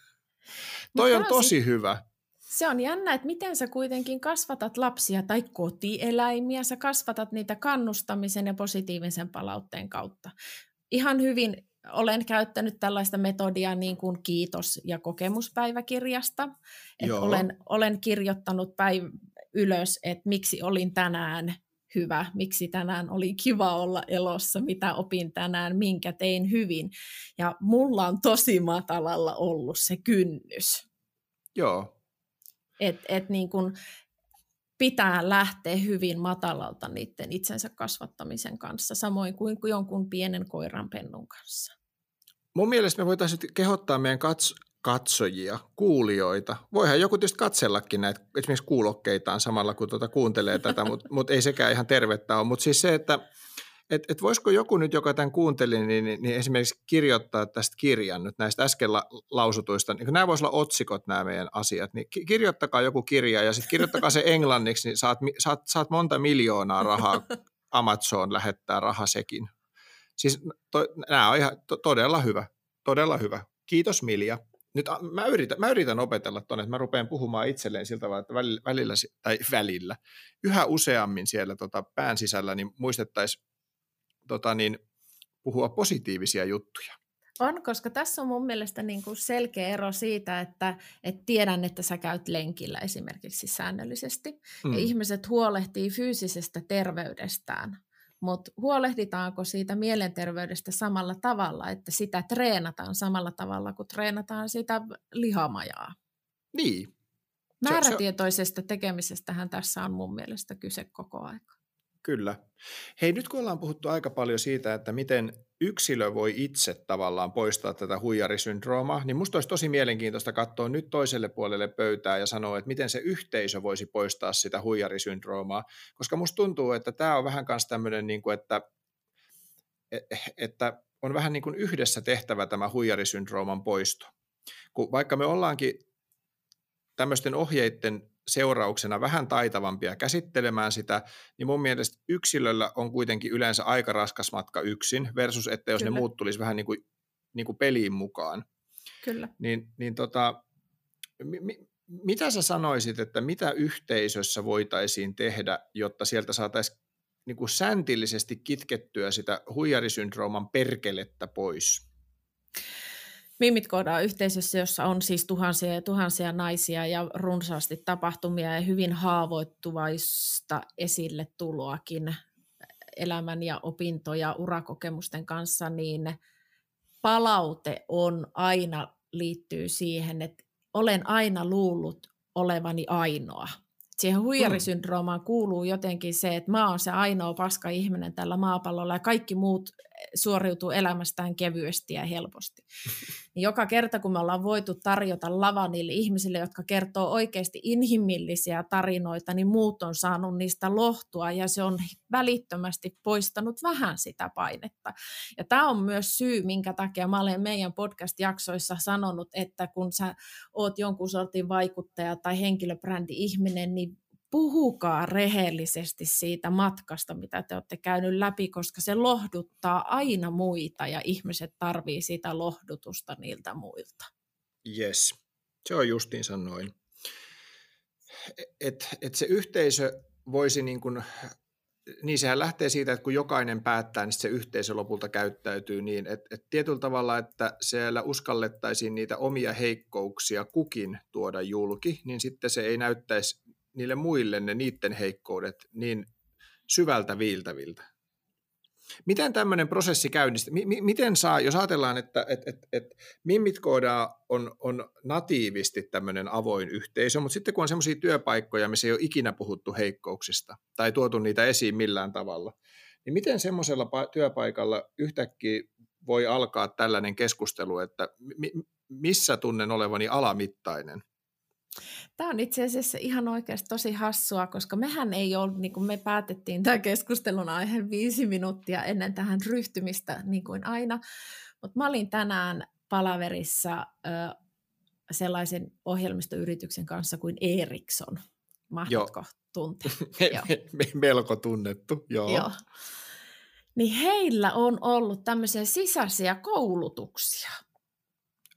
Toi on tosi hyvä. Se on jännä, että miten sä kuitenkin kasvatat lapsia tai kotieläimiä, sä kasvatat niitä kannustamisen ja positiivisen palautteen kautta. Ihan hyvin olen käyttänyt tällaista metodia niin kuin kiitos- ja kokemuspäiväkirjasta. Että olen, olen kirjoittanut päiv- ylös, että miksi olin tänään hyvä, miksi tänään oli kiva olla elossa, mitä opin tänään, minkä tein hyvin. Ja mulla on tosi matalalla ollut se kynnys. Joo. Et, et niin kun pitää lähteä hyvin matalalta niiden itsensä kasvattamisen kanssa, samoin kuin jonkun pienen koiranpennun kanssa. Mun mielestä me voitaisiin kehottaa meidän kats- katsojia, kuulijoita. Voihan joku tietysti katsellakin näitä esimerkiksi kuulokkeitaan samalla, kun tuota kuuntelee tätä, mutta mut ei sekään ihan tervettä ole. Mutta siis se, että et, et voisiko joku nyt, joka tämän kuunteli, niin, niin, niin esimerkiksi kirjoittaa tästä kirjan nyt näistä äsken la, lausutuista, niin nämä voisivat olla otsikot nämä meidän asiat, niin kirjoittakaa joku kirja ja sitten kirjoittakaa se englanniksi, niin saat, saat, saat monta miljoonaa rahaa, [LAUGHS] Amazon lähettää raha sekin. Siis to, nämä on ihan to, todella hyvä, todella hyvä. Kiitos Milja. Nyt mä yritän, mä yritän opetella tuonne, että mä rupean puhumaan itselleen siltä tavalla, että välillä, välillä, tai välillä yhä useammin siellä tota, pään sisällä niin muistettaisiin tota, niin, puhua positiivisia juttuja. On, koska tässä on mun mielestä niin kuin selkeä ero siitä, että, että tiedän, että sä käyt lenkillä esimerkiksi säännöllisesti, mm. ja ihmiset huolehtii fyysisestä terveydestään, mutta huolehditaanko siitä mielenterveydestä samalla tavalla, että sitä treenataan samalla tavalla kuin treenataan sitä lihamajaa? Niin. Määrätietoisesta tekemisestähän tässä on mun mielestä kyse koko aika. Kyllä. Hei, nyt kun ollaan puhuttu aika paljon siitä, että miten yksilö voi itse tavallaan poistaa tätä huijarisyndroomaa, niin musta olisi tosi mielenkiintoista katsoa nyt toiselle puolelle pöytää ja sanoa, että miten se yhteisö voisi poistaa sitä huijarisyndroomaa, koska musta tuntuu, että tämä on vähän kanssa tämmöinen, niin kuin, että, e, että on vähän niin kuin yhdessä tehtävä tämä huijarisyndrooman poisto. Kun vaikka me ollaankin tämmöisten ohjeiden seurauksena vähän taitavampia käsittelemään sitä, niin mun mielestä yksilöllä on kuitenkin yleensä aika raskas matka yksin versus, että jos Kyllä. ne muut tulisi vähän niin kuin, niin kuin peliin mukaan. Kyllä. Niin, niin tota, mi, mitä sä sanoisit, että mitä yhteisössä voitaisiin tehdä, jotta sieltä saataisiin niin kuin säntillisesti kitkettyä sitä huijarisyndrooman perkelettä pois? Mimit koodaan yhteisössä, jossa on siis tuhansia ja tuhansia naisia ja runsaasti tapahtumia ja hyvin haavoittuvaista esille tuloakin elämän ja opinto- ja urakokemusten kanssa, niin palaute on aina liittyy siihen, että olen aina luullut olevani ainoa. Siihen huijarisyndroomaan kuuluu jotenkin se, että mä oon se ainoa paska ihminen tällä maapallolla ja kaikki muut suoriutuu elämästään kevyesti ja helposti. [LAUGHS] Niin joka kerta, kun me ollaan voitu tarjota lava niille ihmisille, jotka kertoo oikeasti inhimillisiä tarinoita, niin muut on saanut niistä lohtua ja se on välittömästi poistanut vähän sitä painetta. Ja tämä on myös syy, minkä takia mä olen meidän podcast-jaksoissa sanonut, että kun sä oot jonkun sortin vaikuttaja tai henkilöbrändi-ihminen, niin puhukaa rehellisesti siitä matkasta, mitä te olette käynyt läpi, koska se lohduttaa aina muita ja ihmiset tarvii sitä lohdutusta niiltä muilta. Yes, se on justiinsa noin. Että et se yhteisö voisi niin kuin, niin sehän lähtee siitä, että kun jokainen päättää, niin se yhteisö lopulta käyttäytyy niin, että, että tietyllä tavalla, että siellä uskallettaisiin niitä omia heikkouksia kukin tuoda julki, niin sitten se ei näyttäisi niille muille ne niiden heikkoudet niin syvältä viiltäviltä. Miten tämmöinen prosessi käynnistä, m- miten saa, jos ajatellaan, että et, et, et Mimmit on, on natiivisti tämmöinen avoin yhteisö, mutta sitten kun on semmoisia työpaikkoja, missä ei ole ikinä puhuttu heikkouksista tai tuotu niitä esiin millään tavalla, niin miten semmoisella työpaikalla yhtäkkiä voi alkaa tällainen keskustelu, että mi- missä tunnen olevani alamittainen? Tämä on itse asiassa ihan oikeasti tosi hassua, koska mehän ei ole, niin kuin me päätettiin tämä keskustelun aihe viisi minuuttia ennen tähän ryhtymistä, niin kuin aina, mutta mä olin tänään palaverissa ö, sellaisen ohjelmistoyrityksen kanssa kuin Ericsson. Mahdotko tuntea? [LAUGHS] Melko tunnettu, joo. joo. Niin heillä on ollut tämmöisiä sisäisiä koulutuksia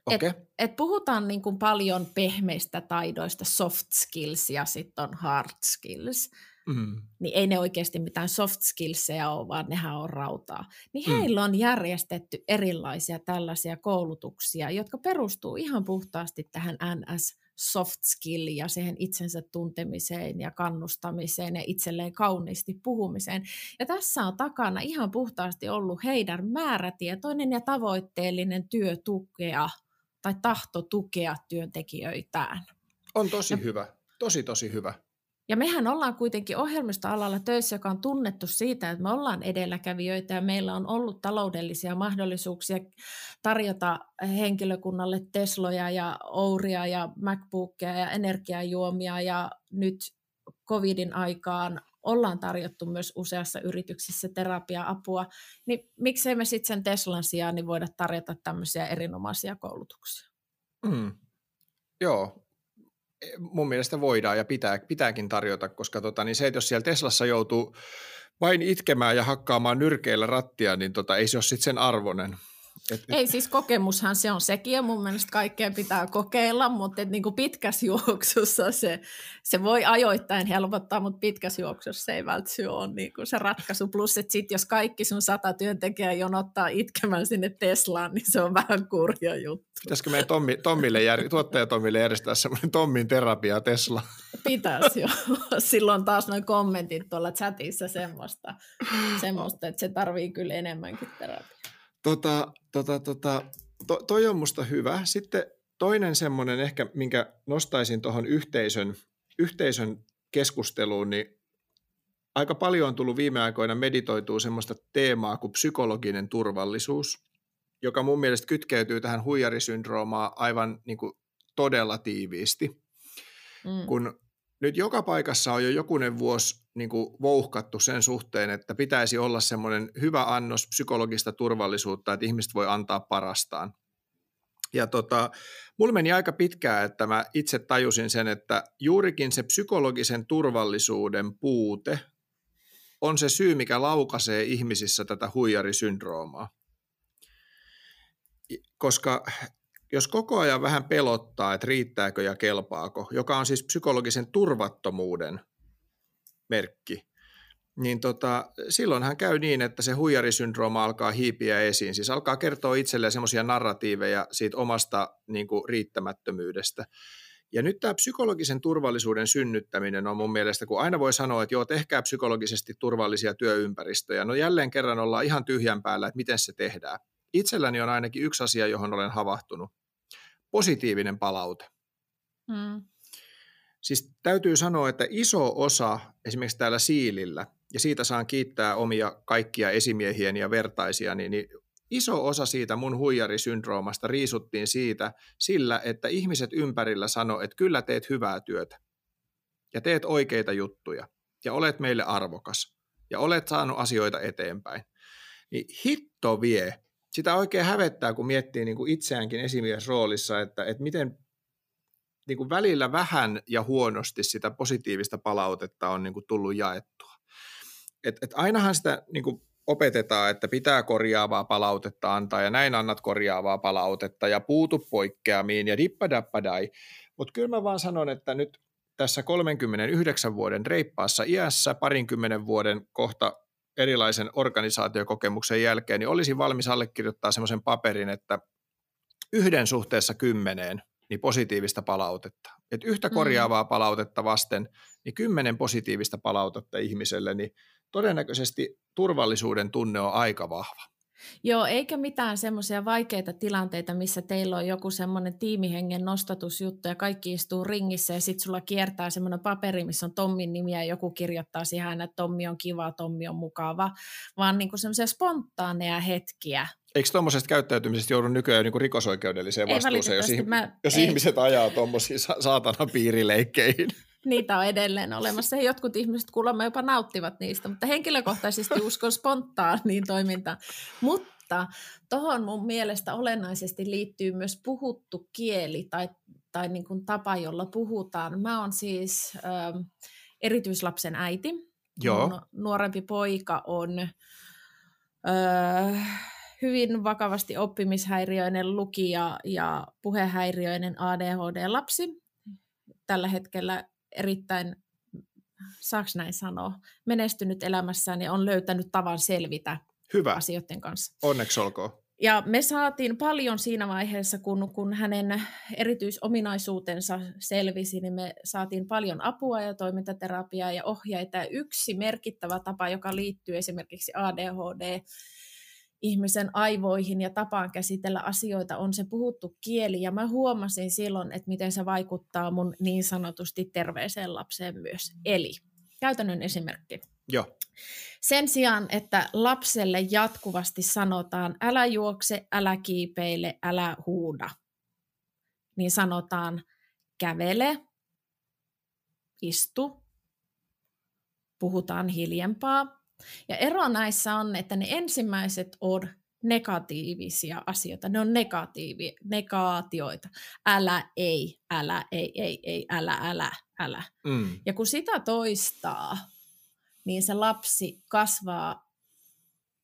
Okay. Et, et puhutaan niin kuin paljon pehmeistä taidoista, soft skills ja sitten on hard skills. Mm. Niin ei ne oikeasti mitään soft skillseja ole, vaan nehän on rautaa. Niin mm. heillä on järjestetty erilaisia tällaisia koulutuksia, jotka perustuu ihan puhtaasti tähän NS soft skill ja siihen itsensä tuntemiseen ja kannustamiseen ja itselleen kauniisti puhumiseen. Ja tässä on takana ihan puhtaasti ollut heidän määrätietoinen ja tavoitteellinen työ tukea tai tahto tukea työntekijöitään. On tosi ja, hyvä, tosi tosi hyvä. Ja mehän ollaan kuitenkin ohjelmistoalalla töissä, joka on tunnettu siitä, että me ollaan edelläkävijöitä ja meillä on ollut taloudellisia mahdollisuuksia tarjota henkilökunnalle Tesloja ja Ouria ja MacBookia ja energiajuomia ja nyt covidin aikaan ollaan tarjottu myös useassa yrityksessä terapia-apua, niin miksei me sitten sen Teslan sijaan niin voida tarjota tämmöisiä erinomaisia koulutuksia? Mm. Joo, e, mun mielestä voidaan ja pitää, pitääkin tarjota, koska tota, niin se, että jos siellä Teslassa joutuu vain itkemään ja hakkaamaan nyrkeillä rattia, niin tota, ei se ole sitten sen arvoinen. Et, et. Ei siis kokemushan se on sekin ja mun mielestä kaikkea pitää kokeilla, mutta et niinku pitkässä [LAUGHS] juoksussa se, se voi ajoittain helpottaa, mutta pitkässä juoksussa se ei välttämättä ole niinku se ratkaisu. Plus, että sit jos kaikki sun sata työntekijää jonottaa itkemään sinne Teslaan, niin se on vähän kurja juttu. Pitäisikö meidän Tommi, Tommille, jär, tuottaja Tommille järjestää semmoinen Tommin terapia Tesla? Pitäisi jo. [LAUGHS] Silloin taas noin kommentit tuolla chatissa semmoista, semmoista että se tarvii kyllä enemmänkin terapiaa. Tota, tota, tota, to, toi on musta hyvä. Sitten toinen semmoinen ehkä, minkä nostaisin tuohon yhteisön, yhteisön keskusteluun, niin aika paljon on tullut viime aikoina meditoitua semmoista teemaa kuin psykologinen turvallisuus, joka mun mielestä kytkeytyy tähän huijarisyndroomaan aivan niin kuin todella tiiviisti. Mm. Kun nyt joka paikassa on jo jokunen vuosi niin kuin vouhkattu sen suhteen, että pitäisi olla semmoinen hyvä annos psykologista turvallisuutta, että ihmiset voi antaa parastaan. Ja tota, mulla meni aika pitkään, että mä itse tajusin sen, että juurikin se psykologisen turvallisuuden puute on se syy, mikä laukaisee ihmisissä tätä huijarisyndroomaa. Koska jos koko ajan vähän pelottaa, että riittääkö ja kelpaako, joka on siis psykologisen turvattomuuden merkki, niin tota, silloinhan käy niin, että se huijarisyndrooma alkaa hiipiä esiin. Siis alkaa kertoa itselleen semmoisia narratiiveja siitä omasta niin kuin, riittämättömyydestä. Ja nyt tämä psykologisen turvallisuuden synnyttäminen on mun mielestä, kun aina voi sanoa, että joo, tehkää psykologisesti turvallisia työympäristöjä. No jälleen kerran ollaan ihan tyhjän päällä, että miten se tehdään. Itselläni on ainakin yksi asia, johon olen havahtunut. Positiivinen palaute. Mm. Siis täytyy sanoa, että iso osa esimerkiksi täällä Siilillä, ja siitä saan kiittää omia kaikkia esimiehiä ja vertaisia, niin, niin iso osa siitä mun huijarisyndroomasta riisuttiin siitä sillä, että ihmiset ympärillä sano, että kyllä teet hyvää työtä ja teet oikeita juttuja ja olet meille arvokas ja olet saanut asioita eteenpäin. Niin hitto vie. Sitä oikein hävettää, kun miettii niin kuin itseäänkin esimiesroolissa, että, että miten niin kuin välillä vähän ja huonosti sitä positiivista palautetta on niin kuin tullut jaettua. Et, et ainahan sitä niin kuin opetetaan, että pitää korjaavaa palautetta antaa ja näin annat korjaavaa palautetta ja puutu poikkeamiin ja dippadappadai. Mutta kyllä mä vaan sanon, että nyt tässä 39 vuoden reippaassa iässä, parinkymmenen vuoden kohta erilaisen organisaatiokokemuksen jälkeen, niin olisin valmis allekirjoittaa semmoisen paperin, että yhden suhteessa kymmeneen niin positiivista palautetta. Et yhtä mm. korjaavaa mm. palautetta vasten, niin kymmenen positiivista palautetta ihmiselle, niin todennäköisesti turvallisuuden tunne on aika vahva. Joo, eikä mitään semmoisia vaikeita tilanteita, missä teillä on joku semmoinen tiimihengen nostatusjuttu ja kaikki istuu ringissä ja sitten sulla kiertää semmoinen paperi, missä on Tommin nimi ja joku kirjoittaa siihen, että Tommi on kiva, Tommi on mukava, vaan niin semmoisia spontaaneja hetkiä. Eikö tuommoisesta käyttäytymisestä joudu nykyään niin rikosoikeudelliseen vastuuseen, jos, mä, jos ihmiset ajaa tuommoisiin saatana piirileikkeihin? Niitä on edelleen olemassa. Jotkut ihmiset kuulemma jopa nauttivat niistä, mutta henkilökohtaisesti uskon spontaaniin toimintaan. Mutta tuohon mun mielestä olennaisesti liittyy myös puhuttu kieli tai, tai niin kuin tapa, jolla puhutaan. Mä oon siis äh, erityislapsen äiti. Joo. Mun nuorempi poika on äh, hyvin vakavasti oppimishäiriöinen lukija ja puhehäiriöinen ADHD-lapsi. Tällä hetkellä erittäin, saaks näin sanoa, menestynyt elämässään ja on löytänyt tavan selvitä Hyvä. asioiden kanssa. Onneksi olkoon. Ja me saatiin paljon siinä vaiheessa, kun, kun hänen erityisominaisuutensa selvisi, niin me saatiin paljon apua ja toimintaterapiaa ja ohjeita. Ja yksi merkittävä tapa, joka liittyy esimerkiksi ADHD ihmisen aivoihin ja tapaan käsitellä asioita on se puhuttu kieli. Ja mä huomasin silloin, että miten se vaikuttaa mun niin sanotusti terveeseen lapseen myös. Eli käytännön esimerkki. Joo. Sen sijaan, että lapselle jatkuvasti sanotaan, älä juokse, älä kiipeile, älä huuda, niin sanotaan, kävele, istu, puhutaan hiljempaa, ja ero näissä on, että ne ensimmäiset on negatiivisia asioita. Ne on negatiivi, negaatioita. Älä, ei, älä, ei, ei, ei, älä, älä, älä. Mm. Ja kun sitä toistaa, niin se lapsi kasvaa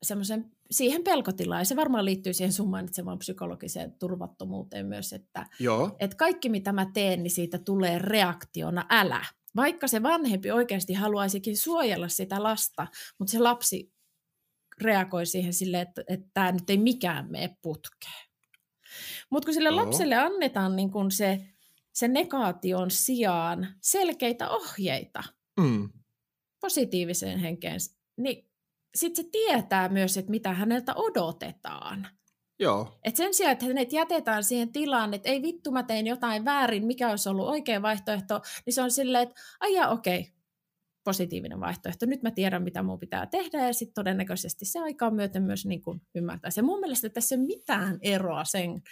semmoisen siihen pelkotilaan, ja se varmaan liittyy siihen sun mainitsemaan psykologiseen turvattomuuteen myös, että, Joo. että kaikki mitä mä teen, niin siitä tulee reaktiona älä vaikka se vanhempi oikeasti haluaisikin suojella sitä lasta, mutta se lapsi reagoi siihen silleen, että, että tämä nyt ei mikään mene putkeen. Mutta kun sille lapselle annetaan niin kun se, se negaation sijaan selkeitä ohjeita mm. positiiviseen henkeen, niin sitten se tietää myös, että mitä häneltä odotetaan. Joo. Et sen sijaan, että hänet jätetään siihen tilaan, että ei vittu mä tein jotain väärin, mikä olisi ollut oikea vaihtoehto, niin se on silleen, että aijaa okei, okay. positiivinen vaihtoehto. Nyt mä tiedän, mitä mun pitää tehdä ja sitten todennäköisesti se aikaa myöten myös niin kuin ymmärtää. Ja mun mielestä tässä ei ole mitään eroa sen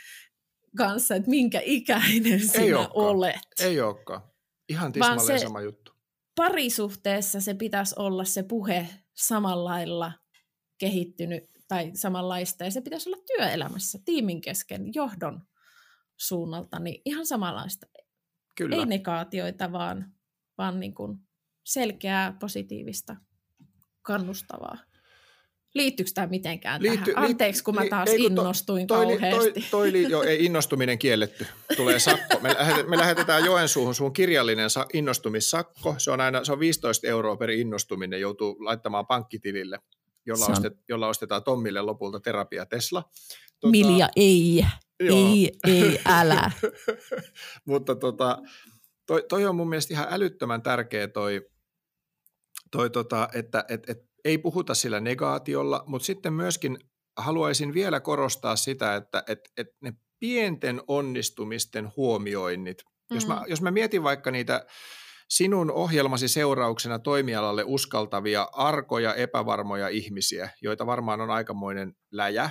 kanssa, että minkä ikäinen sinä ei olet. Ei olekaan. Ihan tismalleen sama juttu. Parisuhteessa se pitäisi olla se puhe samalla lailla kehittynyt tai samanlaista, ja se pitäisi olla työelämässä, tiimin kesken, johdon suunnalta, niin ihan samanlaista. Kyllä. Ei negaatioita, vaan, vaan niin kuin selkeää, positiivista, kannustavaa. Liittyykö tämä mitenkään Liitty, tähän? Anteeksi, kun mä taas ei, innostuin toi, kauheasti. Toi, toi, toi, jo, ei innostuminen kielletty. Tulee sakko. Me, lähetetään, me lähetetään Joensuuhun sun kirjallinen sa, innostumissakko. Se on aina se on 15 euroa per innostuminen. Joutuu laittamaan pankkitilille, jolla, on... ostet, jolla ostetaan Tommille lopulta terapia Tesla. Tuota, Milja ei. Joo. Ei, ei, älä. [LAUGHS] Mutta tota, toi, toi on mun mielestä ihan älyttömän tärkeä toi, toi tota, että et, et ei puhuta sillä negaatiolla, mutta sitten myöskin haluaisin vielä korostaa sitä, että et, et ne pienten onnistumisten huomioinnit, mm-hmm. jos, mä, mm. jos mä mietin vaikka niitä sinun ohjelmasi seurauksena toimialalle uskaltavia, arkoja, epävarmoja ihmisiä, joita varmaan on aikamoinen läjä,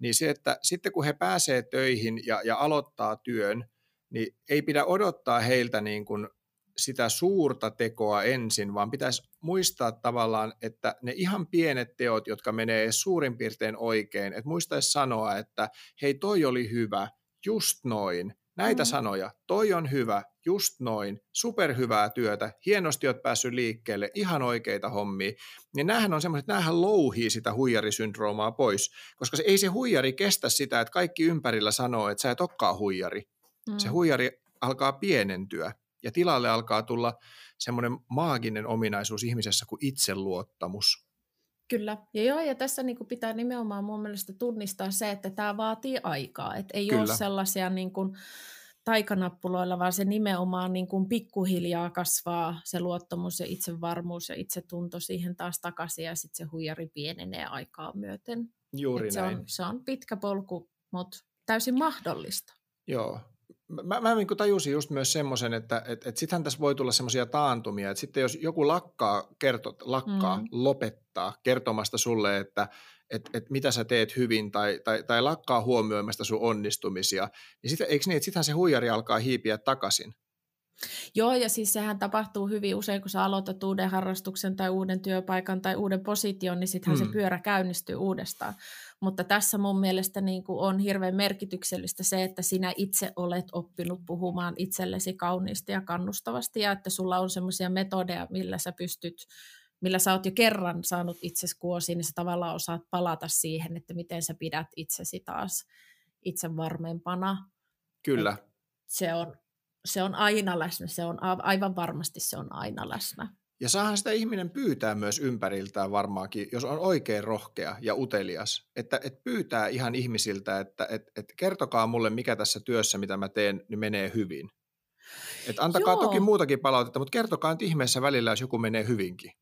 niin se, että sitten kun he pääsee töihin ja, ja aloittaa työn, niin ei pidä odottaa heiltä niin kuin sitä suurta tekoa ensin, vaan pitäisi muistaa tavallaan, että ne ihan pienet teot, jotka menee suurin piirtein oikein, että muistaisi sanoa, että hei toi oli hyvä, just noin, näitä mm. sanoja, toi on hyvä, just noin, superhyvää työtä, hienosti olet päässyt liikkeelle, ihan oikeita hommia, niin näähän on semmoiset, näähän louhii sitä huijarisyndroomaa pois, koska se, ei se huijari kestä sitä, että kaikki ympärillä sanoo, että sä et olekaan huijari. Mm. Se huijari alkaa pienentyä ja tilalle alkaa tulla semmoinen maaginen ominaisuus ihmisessä kuin itseluottamus. Kyllä, ja joo, ja tässä niin kuin pitää nimenomaan mun mielestä tunnistaa se, että tämä vaatii aikaa, että ei Kyllä. ole sellaisia niin kuin, taikanappuloilla, vaan se nimenomaan niin kuin pikkuhiljaa kasvaa se luottamus ja itsevarmuus ja itsetunto siihen taas takaisin ja sitten se huijari pienenee aikaa myöten. Juuri Et näin. Se on, se on pitkä polku, mutta täysin mahdollista. Joo, mä, mä niin tajusin just myös semmoisen, että et, et sittenhän tässä voi tulla semmoisia taantumia, että sitten jos joku lakkaa, kerto, lakkaa mm. lopettaa kertomasta sulle, että et, et mitä sä teet hyvin tai, tai, tai lakkaa huomioimasta sun onnistumisia, niin sit, eikö niin, että sittenhän se huijari alkaa hiipiä takaisin? Joo, ja siis sehän tapahtuu hyvin usein, kun sä aloitat uuden harrastuksen tai uuden työpaikan tai uuden position, niin sittenhän mm. se pyörä käynnistyy uudestaan. Mutta tässä mun mielestä niin kuin on hirveän merkityksellistä se, että sinä itse olet oppinut puhumaan itsellesi kauniisti ja kannustavasti ja että sulla on semmoisia metodeja, millä sä pystyt millä sä oot jo kerran saanut itsesi kuosiin, niin sä tavallaan osaat palata siihen, että miten sä pidät itsesi taas itse varmempana. Kyllä. Et se on, se on aina läsnä, se on aivan varmasti se on aina läsnä. Ja saahan sitä ihminen pyytää myös ympäriltään varmaankin, jos on oikein rohkea ja utelias, että, että pyytää ihan ihmisiltä, että että että kertokaa mulle, mikä tässä työssä, mitä mä teen, niin menee hyvin. Että antakaa joo. toki muutakin palautetta, mutta kertokaa nyt ihmeessä välillä, jos joku menee hyvinkin.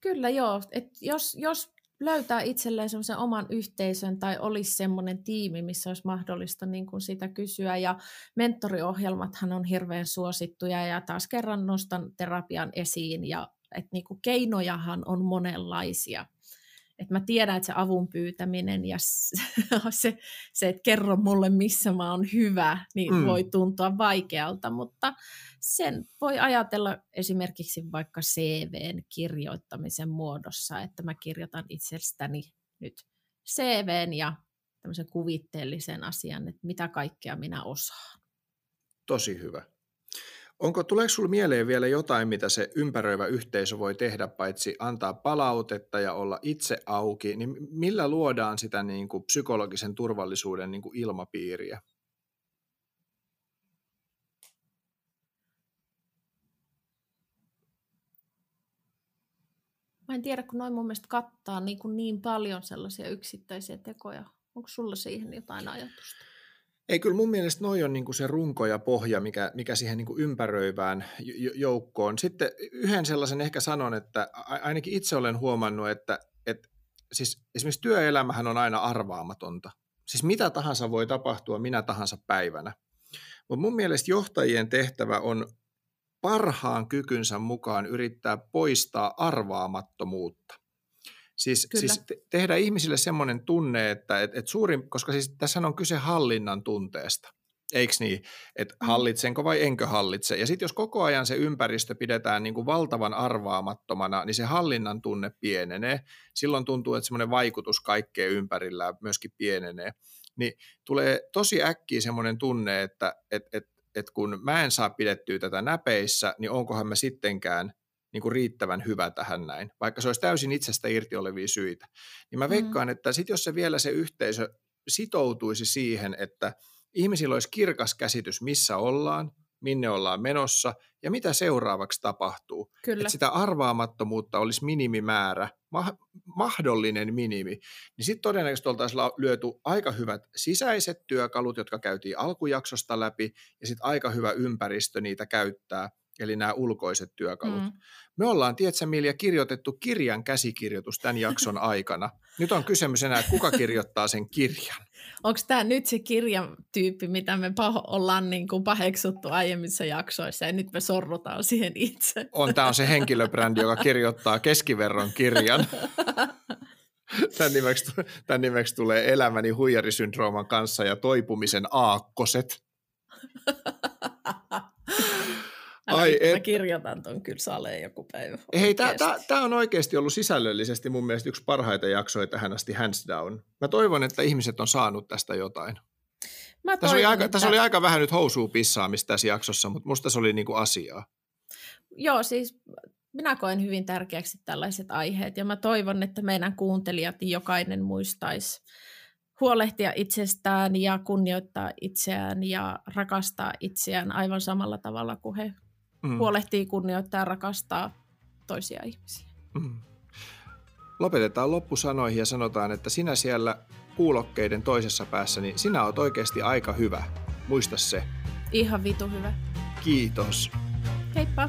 Kyllä joo, että jos, jos löytää itselleen semmoisen oman yhteisön tai olisi semmoinen tiimi, missä olisi mahdollista niin kuin sitä kysyä. Ja mentoriohjelmathan on hirveän suosittuja ja taas kerran nostan terapian esiin ja että niin kuin keinojahan on monenlaisia. Et mä tiedän, että se avun pyytäminen ja [LAUGHS] se, se että kerro mulle, missä mä oon hyvä, niin mm. voi tuntua vaikealta, mutta sen voi ajatella esimerkiksi vaikka CVn kirjoittamisen muodossa, että mä kirjoitan itsestäni nyt CVn ja tämmöisen kuvitteellisen asian, että mitä kaikkea minä osaan. Tosi hyvä. Onko, tuleeko sinulle mieleen vielä jotain, mitä se ympäröivä yhteisö voi tehdä, paitsi antaa palautetta ja olla itse auki, niin millä luodaan sitä niin kuin psykologisen turvallisuuden niin kuin ilmapiiriä? Mä en tiedä, kun noin mun mielestä kattaa niin, kuin niin paljon sellaisia yksittäisiä tekoja. Onko sulla siihen jotain ajatusta? Ei, kyllä mun mielestä noi on niinku se runko ja pohja, mikä, mikä siihen niinku ympäröivään joukkoon. Sitten yhden sellaisen ehkä sanon, että ainakin itse olen huomannut, että, että siis esimerkiksi työelämähän on aina arvaamatonta. Siis mitä tahansa voi tapahtua minä tahansa päivänä. Mutta mun mielestä johtajien tehtävä on parhaan kykynsä mukaan yrittää poistaa arvaamattomuutta. Siis, siis tehdä ihmisille semmoinen tunne, että et, et suurin, koska siis tässä on kyse hallinnan tunteesta. Eikö niin, että mm. hallitsenko vai enkö hallitse? Ja sitten jos koko ajan se ympäristö pidetään niin kuin valtavan arvaamattomana, niin se hallinnan tunne pienenee. Silloin tuntuu, että semmoinen vaikutus kaikkeen ympärillä myöskin pienenee. Niin tulee tosi äkkiä semmoinen tunne, että et, et, et kun mä en saa pidettyä tätä näpeissä, niin onkohan mä sittenkään niin kuin riittävän hyvä tähän näin, vaikka se olisi täysin itsestä irti olevia syitä. Niin mä mm. veikkaan, että sit jos se vielä se yhteisö sitoutuisi siihen, että – ihmisillä olisi kirkas käsitys, missä ollaan, minne ollaan menossa ja mitä seuraavaksi tapahtuu. Kyllä. Että sitä arvaamattomuutta olisi minimimäärä, ma- mahdollinen minimi, niin sitten todennäköisesti oltaisiin lyöty aika hyvät sisäiset työkalut, jotka käytiin alkujaksosta läpi, ja sitten aika hyvä ympäristö niitä käyttää, eli nämä ulkoiset työkalut. Mm. Me ollaan, tiedätkö Milja, kirjoitettu kirjan käsikirjoitus tämän jakson [LAUGHS] aikana. Nyt on kysymys enää, että kuka kirjoittaa sen kirjan. Onko tämä nyt se kirjatyyppi, mitä me paho- ollaan niin kuin paheksuttu aiemmissa jaksoissa ja nyt me sorrutaan siihen itse? On, tämä on se henkilöbrändi, joka kirjoittaa keskiverron kirjan. [LAUGHS] Tämän nimeksi, tämän nimeksi tulee Elämäni huijarisyndrooman kanssa ja toipumisen aakkoset. [LAUGHS] Ai, et... Mä kirjoitan ton kyllä saleen joku päivä. Hei, tämä on oikeasti ollut sisällöllisesti mun mielestä yksi parhaita jaksoja tähän asti, hands down. Mä toivon, että ihmiset on saanut tästä jotain. Mä tässä, toivon, oli aika, että... tässä oli aika vähän nyt housua pissaamista tässä jaksossa, mutta musta se oli niinku asiaa. Joo, siis minä koen hyvin tärkeäksi tällaiset aiheet ja mä toivon, että meidän kuuntelijat jokainen muistaisi huolehtia itsestään ja kunnioittaa itseään ja rakastaa itseään aivan samalla tavalla kuin he mm. huolehtii, kunnioittaa ja rakastaa toisia ihmisiä. Mm. Lopetetaan loppusanoihin ja sanotaan, että sinä siellä kuulokkeiden toisessa päässä, niin sinä oot oikeasti aika hyvä. Muista se. Ihan vitu hyvä. Kiitos. Heippa.